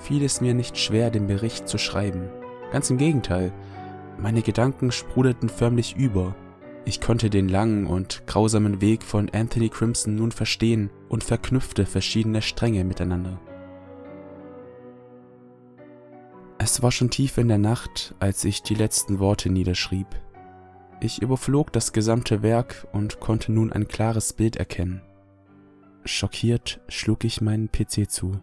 fiel es mir nicht schwer, den Bericht zu schreiben. Ganz im Gegenteil, meine Gedanken sprudelten förmlich über. Ich konnte den langen und grausamen Weg von Anthony Crimson nun verstehen und verknüpfte verschiedene Stränge miteinander. Es war schon tief in der Nacht, als ich die letzten Worte niederschrieb. Ich überflog das gesamte Werk und konnte nun ein klares Bild erkennen. Schockiert schlug ich meinen PC zu.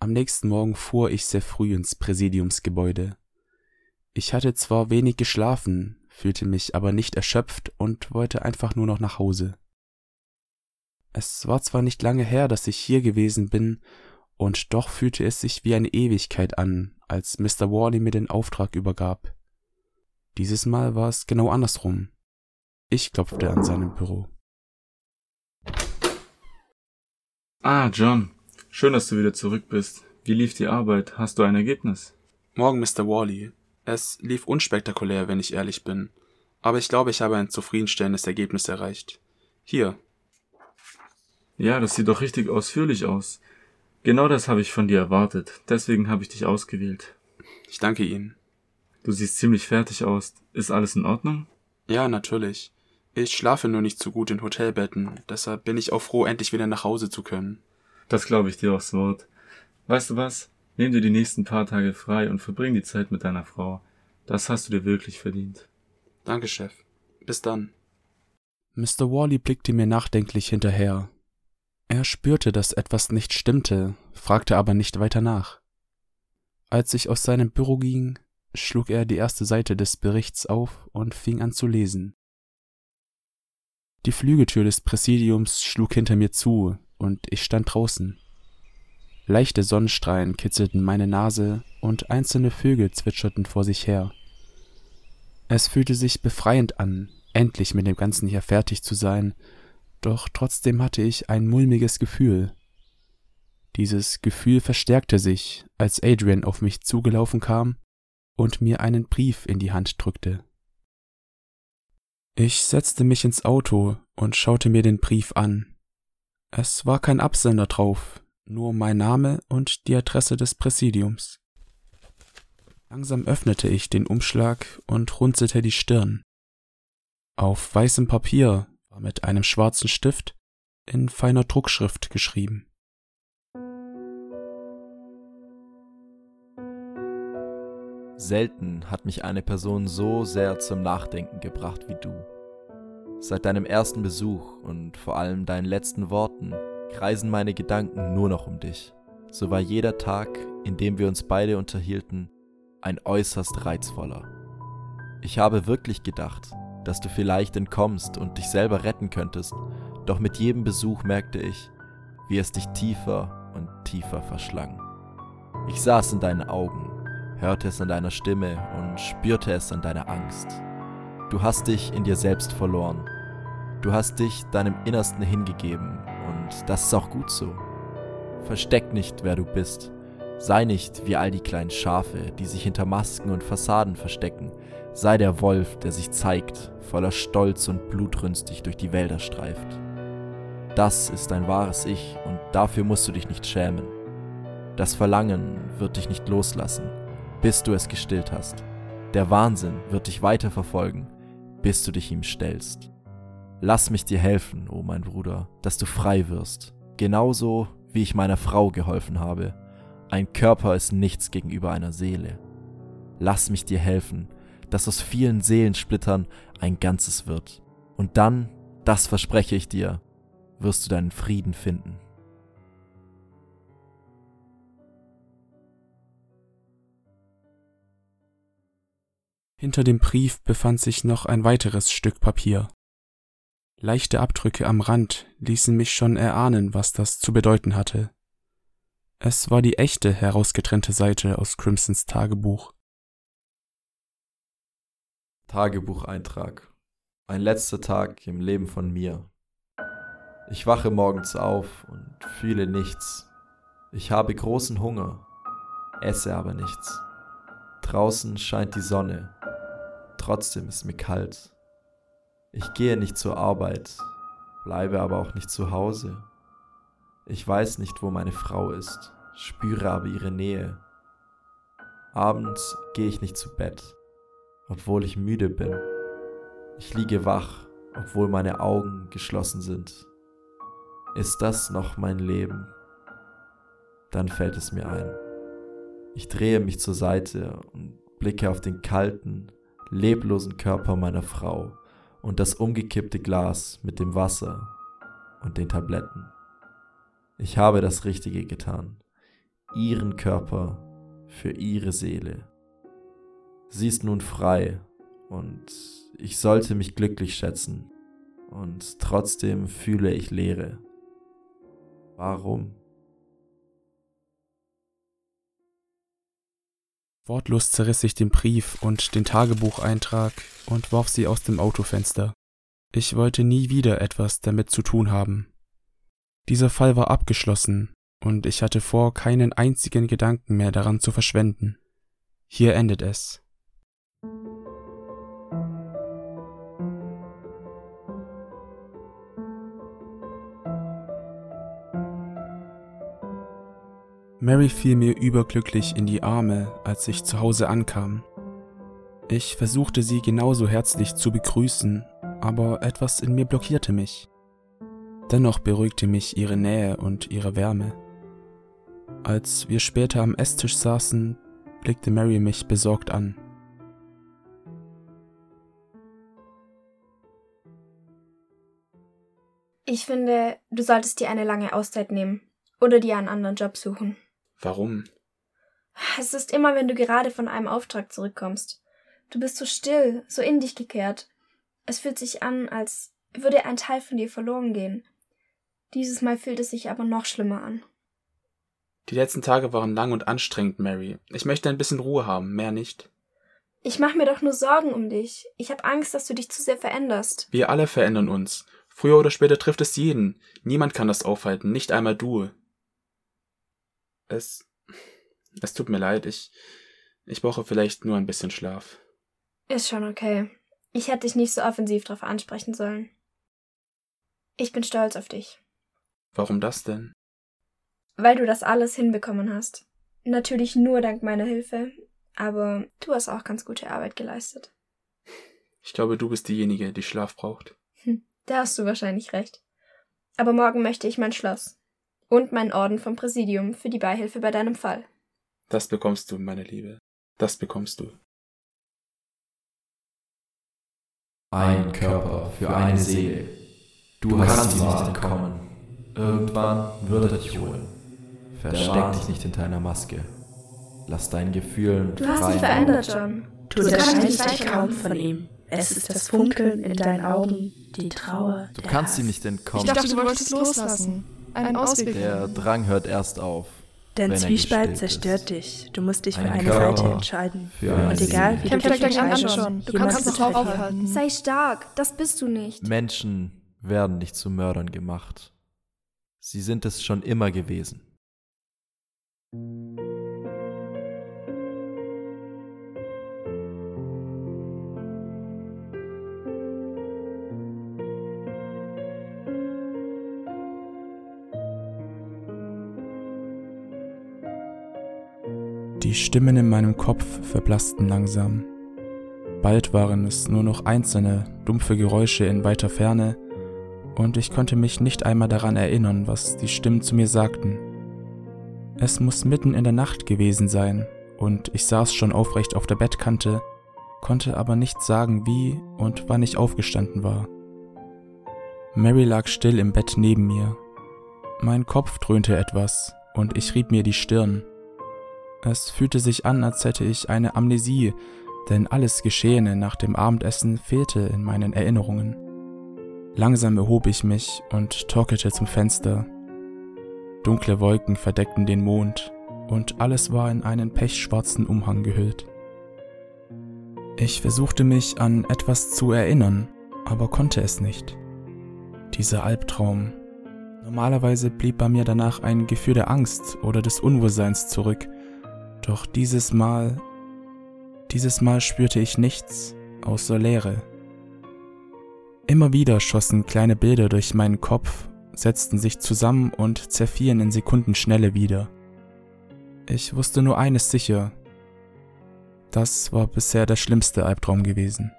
Am nächsten Morgen fuhr ich sehr früh ins Präsidiumsgebäude. Ich hatte zwar wenig geschlafen, fühlte mich aber nicht erschöpft und wollte einfach nur noch nach Hause. Es war zwar nicht lange her, dass ich hier gewesen bin, und doch fühlte es sich wie eine Ewigkeit an, als Mr. Worley mir den Auftrag übergab. Dieses Mal war es genau andersrum. Ich klopfte an seinem Büro. Ah, John. Schön, dass du wieder zurück bist. Wie lief die Arbeit? Hast du ein Ergebnis? Morgen, Mr. Worley. Es lief unspektakulär, wenn ich ehrlich bin. Aber ich glaube, ich habe ein zufriedenstellendes Ergebnis erreicht. Hier. Ja, das sieht doch richtig ausführlich aus. Genau das habe ich von dir erwartet. Deswegen habe ich dich ausgewählt. Ich danke Ihnen. Du siehst ziemlich fertig aus. Ist alles in Ordnung? Ja, natürlich. Ich schlafe nur nicht so gut in Hotelbetten, deshalb bin ich auch froh, endlich wieder nach Hause zu können. Das glaube ich dir aufs Wort. Weißt du was? Nimm dir die nächsten paar Tage frei und verbring die Zeit mit deiner Frau. Das hast du dir wirklich verdient. Danke, Chef. Bis dann. Mr. Worley blickte mir nachdenklich hinterher, er spürte, dass etwas nicht stimmte, fragte aber nicht weiter nach. Als ich aus seinem Büro ging, schlug er die erste Seite des Berichts auf und fing an zu lesen. Die Flügeltür des Präsidiums schlug hinter mir zu, und ich stand draußen. Leichte Sonnenstrahlen kitzelten meine Nase, und einzelne Vögel zwitscherten vor sich her. Es fühlte sich befreiend an, endlich mit dem Ganzen hier fertig zu sein doch trotzdem hatte ich ein mulmiges Gefühl. Dieses Gefühl verstärkte sich, als Adrian auf mich zugelaufen kam und mir einen Brief in die Hand drückte. Ich setzte mich ins Auto und schaute mir den Brief an. Es war kein Absender drauf, nur mein Name und die Adresse des Präsidiums. Langsam öffnete ich den Umschlag und runzelte die Stirn. Auf weißem Papier war mit einem schwarzen Stift in feiner Druckschrift geschrieben. Selten hat mich eine Person so sehr zum Nachdenken gebracht wie du. Seit deinem ersten Besuch und vor allem deinen letzten Worten kreisen meine Gedanken nur noch um dich. So war jeder Tag, in dem wir uns beide unterhielten, ein äußerst reizvoller. Ich habe wirklich gedacht, dass du vielleicht entkommst und dich selber retten könntest, doch mit jedem Besuch merkte ich, wie es dich tiefer und tiefer verschlang. Ich saß in deinen Augen, hörte es an deiner Stimme und spürte es an deiner Angst. Du hast dich in dir selbst verloren. Du hast dich deinem Innersten hingegeben und das ist auch gut so. Versteck nicht, wer du bist. Sei nicht wie all die kleinen Schafe, die sich hinter Masken und Fassaden verstecken. Sei der Wolf, der sich zeigt, voller Stolz und blutrünstig durch die Wälder streift. Das ist dein wahres Ich und dafür musst du dich nicht schämen. Das Verlangen wird dich nicht loslassen, bis du es gestillt hast. Der Wahnsinn wird dich weiter verfolgen, bis du dich ihm stellst. Lass mich dir helfen, o oh mein Bruder, dass du frei wirst, genauso wie ich meiner Frau geholfen habe. Ein Körper ist nichts gegenüber einer Seele. Lass mich dir helfen, dass aus vielen Seelensplittern ein Ganzes wird. Und dann, das verspreche ich dir, wirst du deinen Frieden finden. Hinter dem Brief befand sich noch ein weiteres Stück Papier. Leichte Abdrücke am Rand ließen mich schon erahnen, was das zu bedeuten hatte. Es war die echte herausgetrennte Seite aus Crimsons Tagebuch. Tagebucheintrag. Ein letzter Tag im Leben von mir. Ich wache morgens auf und fühle nichts. Ich habe großen Hunger, esse aber nichts. Draußen scheint die Sonne, trotzdem ist mir kalt. Ich gehe nicht zur Arbeit, bleibe aber auch nicht zu Hause. Ich weiß nicht, wo meine Frau ist, spüre aber ihre Nähe. Abends gehe ich nicht zu Bett, obwohl ich müde bin. Ich liege wach, obwohl meine Augen geschlossen sind. Ist das noch mein Leben? Dann fällt es mir ein. Ich drehe mich zur Seite und blicke auf den kalten, leblosen Körper meiner Frau und das umgekippte Glas mit dem Wasser und den Tabletten. Ich habe das Richtige getan. Ihren Körper für ihre Seele. Sie ist nun frei und ich sollte mich glücklich schätzen. Und trotzdem fühle ich Leere. Warum? Wortlos zerriss ich den Brief und den Tagebucheintrag und warf sie aus dem Autofenster. Ich wollte nie wieder etwas damit zu tun haben. Dieser Fall war abgeschlossen, und ich hatte vor, keinen einzigen Gedanken mehr daran zu verschwenden. Hier endet es. Mary fiel mir überglücklich in die Arme, als ich zu Hause ankam. Ich versuchte sie genauso herzlich zu begrüßen, aber etwas in mir blockierte mich. Dennoch beruhigte mich ihre Nähe und ihre Wärme. Als wir später am Esstisch saßen, blickte Mary mich besorgt an. Ich finde, du solltest dir eine lange Auszeit nehmen oder dir einen anderen Job suchen. Warum? Es ist immer, wenn du gerade von einem Auftrag zurückkommst. Du bist so still, so in dich gekehrt. Es fühlt sich an, als würde ein Teil von dir verloren gehen. Dieses Mal fühlt es sich aber noch schlimmer an. Die letzten Tage waren lang und anstrengend, Mary. Ich möchte ein bisschen Ruhe haben, mehr nicht. Ich mache mir doch nur Sorgen um dich. Ich habe Angst, dass du dich zu sehr veränderst. Wir alle verändern uns. Früher oder später trifft es jeden. Niemand kann das aufhalten, nicht einmal du. Es. Es tut mir leid, ich. Ich brauche vielleicht nur ein bisschen Schlaf. Ist schon okay. Ich hätte dich nicht so offensiv darauf ansprechen sollen. Ich bin stolz auf dich. Warum das denn? Weil du das alles hinbekommen hast. Natürlich nur dank meiner Hilfe, aber du hast auch ganz gute Arbeit geleistet. Ich glaube, du bist diejenige, die Schlaf braucht. Hm, da hast du wahrscheinlich recht. Aber morgen möchte ich mein Schloss und meinen Orden vom Präsidium für die Beihilfe bei deinem Fall. Das bekommst du, meine Liebe. Das bekommst du. Ein Körper für eine Seele. Du kannst ihm nicht entkommen. Irgendwann wird er dich holen. Versteck dich nicht hinter einer Maske. Lass deinen Gefühlen Du hast dich verändert, John. Du unterscheidest dich kaum von ihm. Es ist das Funkeln in deinen Augen, die Trauer. Du der kannst ihm nicht Ich entkommen. dachte, du wolltest loslassen. Einen Ausweg. Der. Drang hört erst auf. Dein Zwiespalt zerstört ist. dich. Du musst dich für Ein eine Körper Seite entscheiden. eine Und egal wie Kämpf du dich entscheidest, John. Du kannst es auch aufhalten. Sei stark, das bist du nicht. Menschen werden nicht zu Mördern gemacht. Sie sind es schon immer gewesen. Die Stimmen in meinem Kopf verblassten langsam. Bald waren es nur noch einzelne, dumpfe Geräusche in weiter Ferne, und ich konnte mich nicht einmal daran erinnern, was die Stimmen zu mir sagten. Es muss mitten in der Nacht gewesen sein, und ich saß schon aufrecht auf der Bettkante, konnte aber nicht sagen, wie und wann ich aufgestanden war. Mary lag still im Bett neben mir. Mein Kopf dröhnte etwas, und ich rieb mir die Stirn. Es fühlte sich an, als hätte ich eine Amnesie, denn alles Geschehene nach dem Abendessen fehlte in meinen Erinnerungen. Langsam erhob ich mich und torkelte zum Fenster. Dunkle Wolken verdeckten den Mond, und alles war in einen pechschwarzen Umhang gehüllt. Ich versuchte mich an etwas zu erinnern, aber konnte es nicht. Dieser Albtraum. Normalerweise blieb bei mir danach ein Gefühl der Angst oder des Unwohlseins zurück, doch dieses Mal, dieses Mal spürte ich nichts außer Leere. Immer wieder schossen kleine Bilder durch meinen Kopf, setzten sich zusammen und zerfielen in Sekundenschnelle wieder. Ich wusste nur eines sicher. Das war bisher der schlimmste Albtraum gewesen.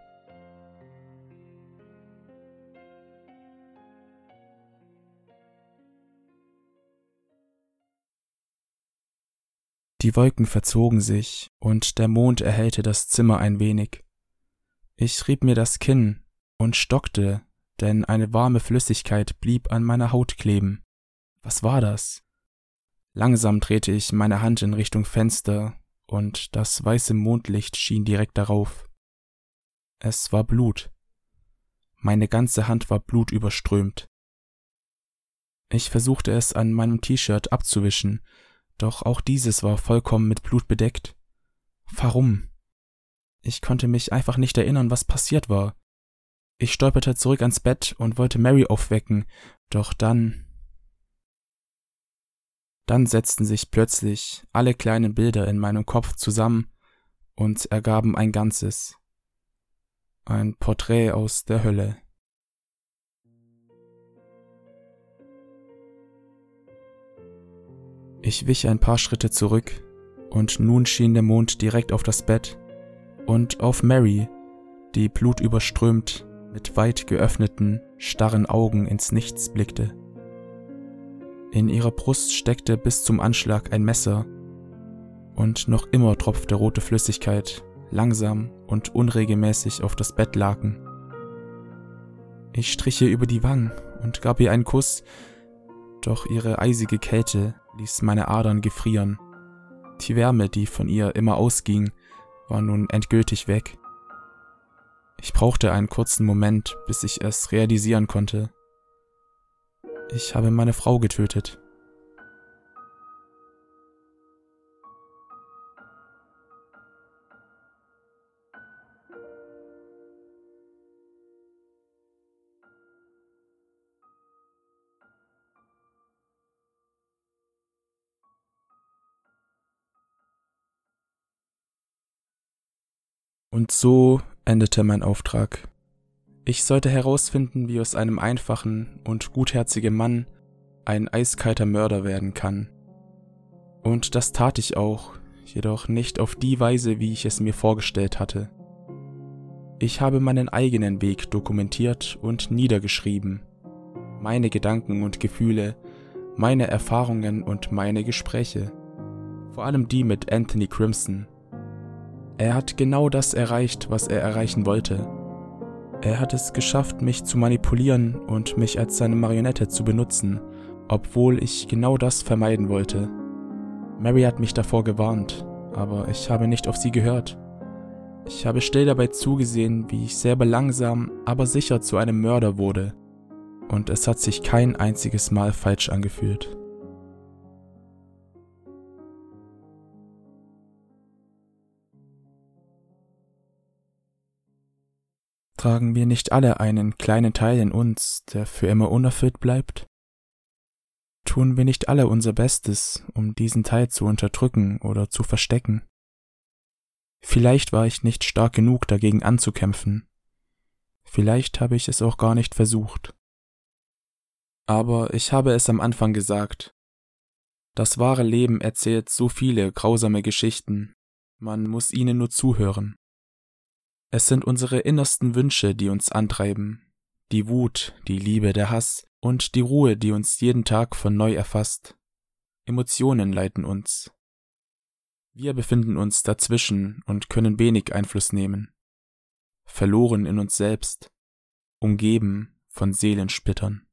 Die Wolken verzogen sich, und der Mond erhellte das Zimmer ein wenig. Ich rieb mir das Kinn und stockte, denn eine warme Flüssigkeit blieb an meiner Haut kleben. Was war das? Langsam drehte ich meine Hand in Richtung Fenster, und das weiße Mondlicht schien direkt darauf. Es war Blut. Meine ganze Hand war blutüberströmt. Ich versuchte es an meinem T-Shirt abzuwischen, doch auch dieses war vollkommen mit Blut bedeckt. Warum? Ich konnte mich einfach nicht erinnern, was passiert war. Ich stolperte zurück ans Bett und wollte Mary aufwecken, doch dann. Dann setzten sich plötzlich alle kleinen Bilder in meinem Kopf zusammen und ergaben ein Ganzes. Ein Porträt aus der Hölle. Ich wich ein paar Schritte zurück, und nun schien der Mond direkt auf das Bett und auf Mary, die blutüberströmt mit weit geöffneten, starren Augen ins Nichts blickte. In ihrer Brust steckte bis zum Anschlag ein Messer, und noch immer tropfte rote Flüssigkeit langsam und unregelmäßig auf das Bettlaken. Ich strich ihr über die Wangen und gab ihr einen Kuss, doch ihre eisige Kälte ließ meine Adern gefrieren. Die Wärme, die von ihr immer ausging, war nun endgültig weg. Ich brauchte einen kurzen Moment, bis ich es realisieren konnte. Ich habe meine Frau getötet. Und so endete mein Auftrag. Ich sollte herausfinden, wie aus einem einfachen und gutherzigen Mann ein eiskalter Mörder werden kann. Und das tat ich auch, jedoch nicht auf die Weise, wie ich es mir vorgestellt hatte. Ich habe meinen eigenen Weg dokumentiert und niedergeschrieben, meine Gedanken und Gefühle, meine Erfahrungen und meine Gespräche, vor allem die mit Anthony Crimson. Er hat genau das erreicht, was er erreichen wollte. Er hat es geschafft, mich zu manipulieren und mich als seine Marionette zu benutzen, obwohl ich genau das vermeiden wollte. Mary hat mich davor gewarnt, aber ich habe nicht auf sie gehört. Ich habe still dabei zugesehen, wie ich selber langsam, aber sicher zu einem Mörder wurde, und es hat sich kein einziges Mal falsch angefühlt. Tragen wir nicht alle einen kleinen Teil in uns, der für immer unerfüllt bleibt? Tun wir nicht alle unser Bestes, um diesen Teil zu unterdrücken oder zu verstecken? Vielleicht war ich nicht stark genug dagegen anzukämpfen. Vielleicht habe ich es auch gar nicht versucht. Aber ich habe es am Anfang gesagt. Das wahre Leben erzählt so viele grausame Geschichten, man muss ihnen nur zuhören. Es sind unsere innersten Wünsche, die uns antreiben, die Wut, die Liebe, der Hass und die Ruhe, die uns jeden Tag von neu erfasst. Emotionen leiten uns. Wir befinden uns dazwischen und können wenig Einfluss nehmen. Verloren in uns selbst, umgeben von Seelensplittern.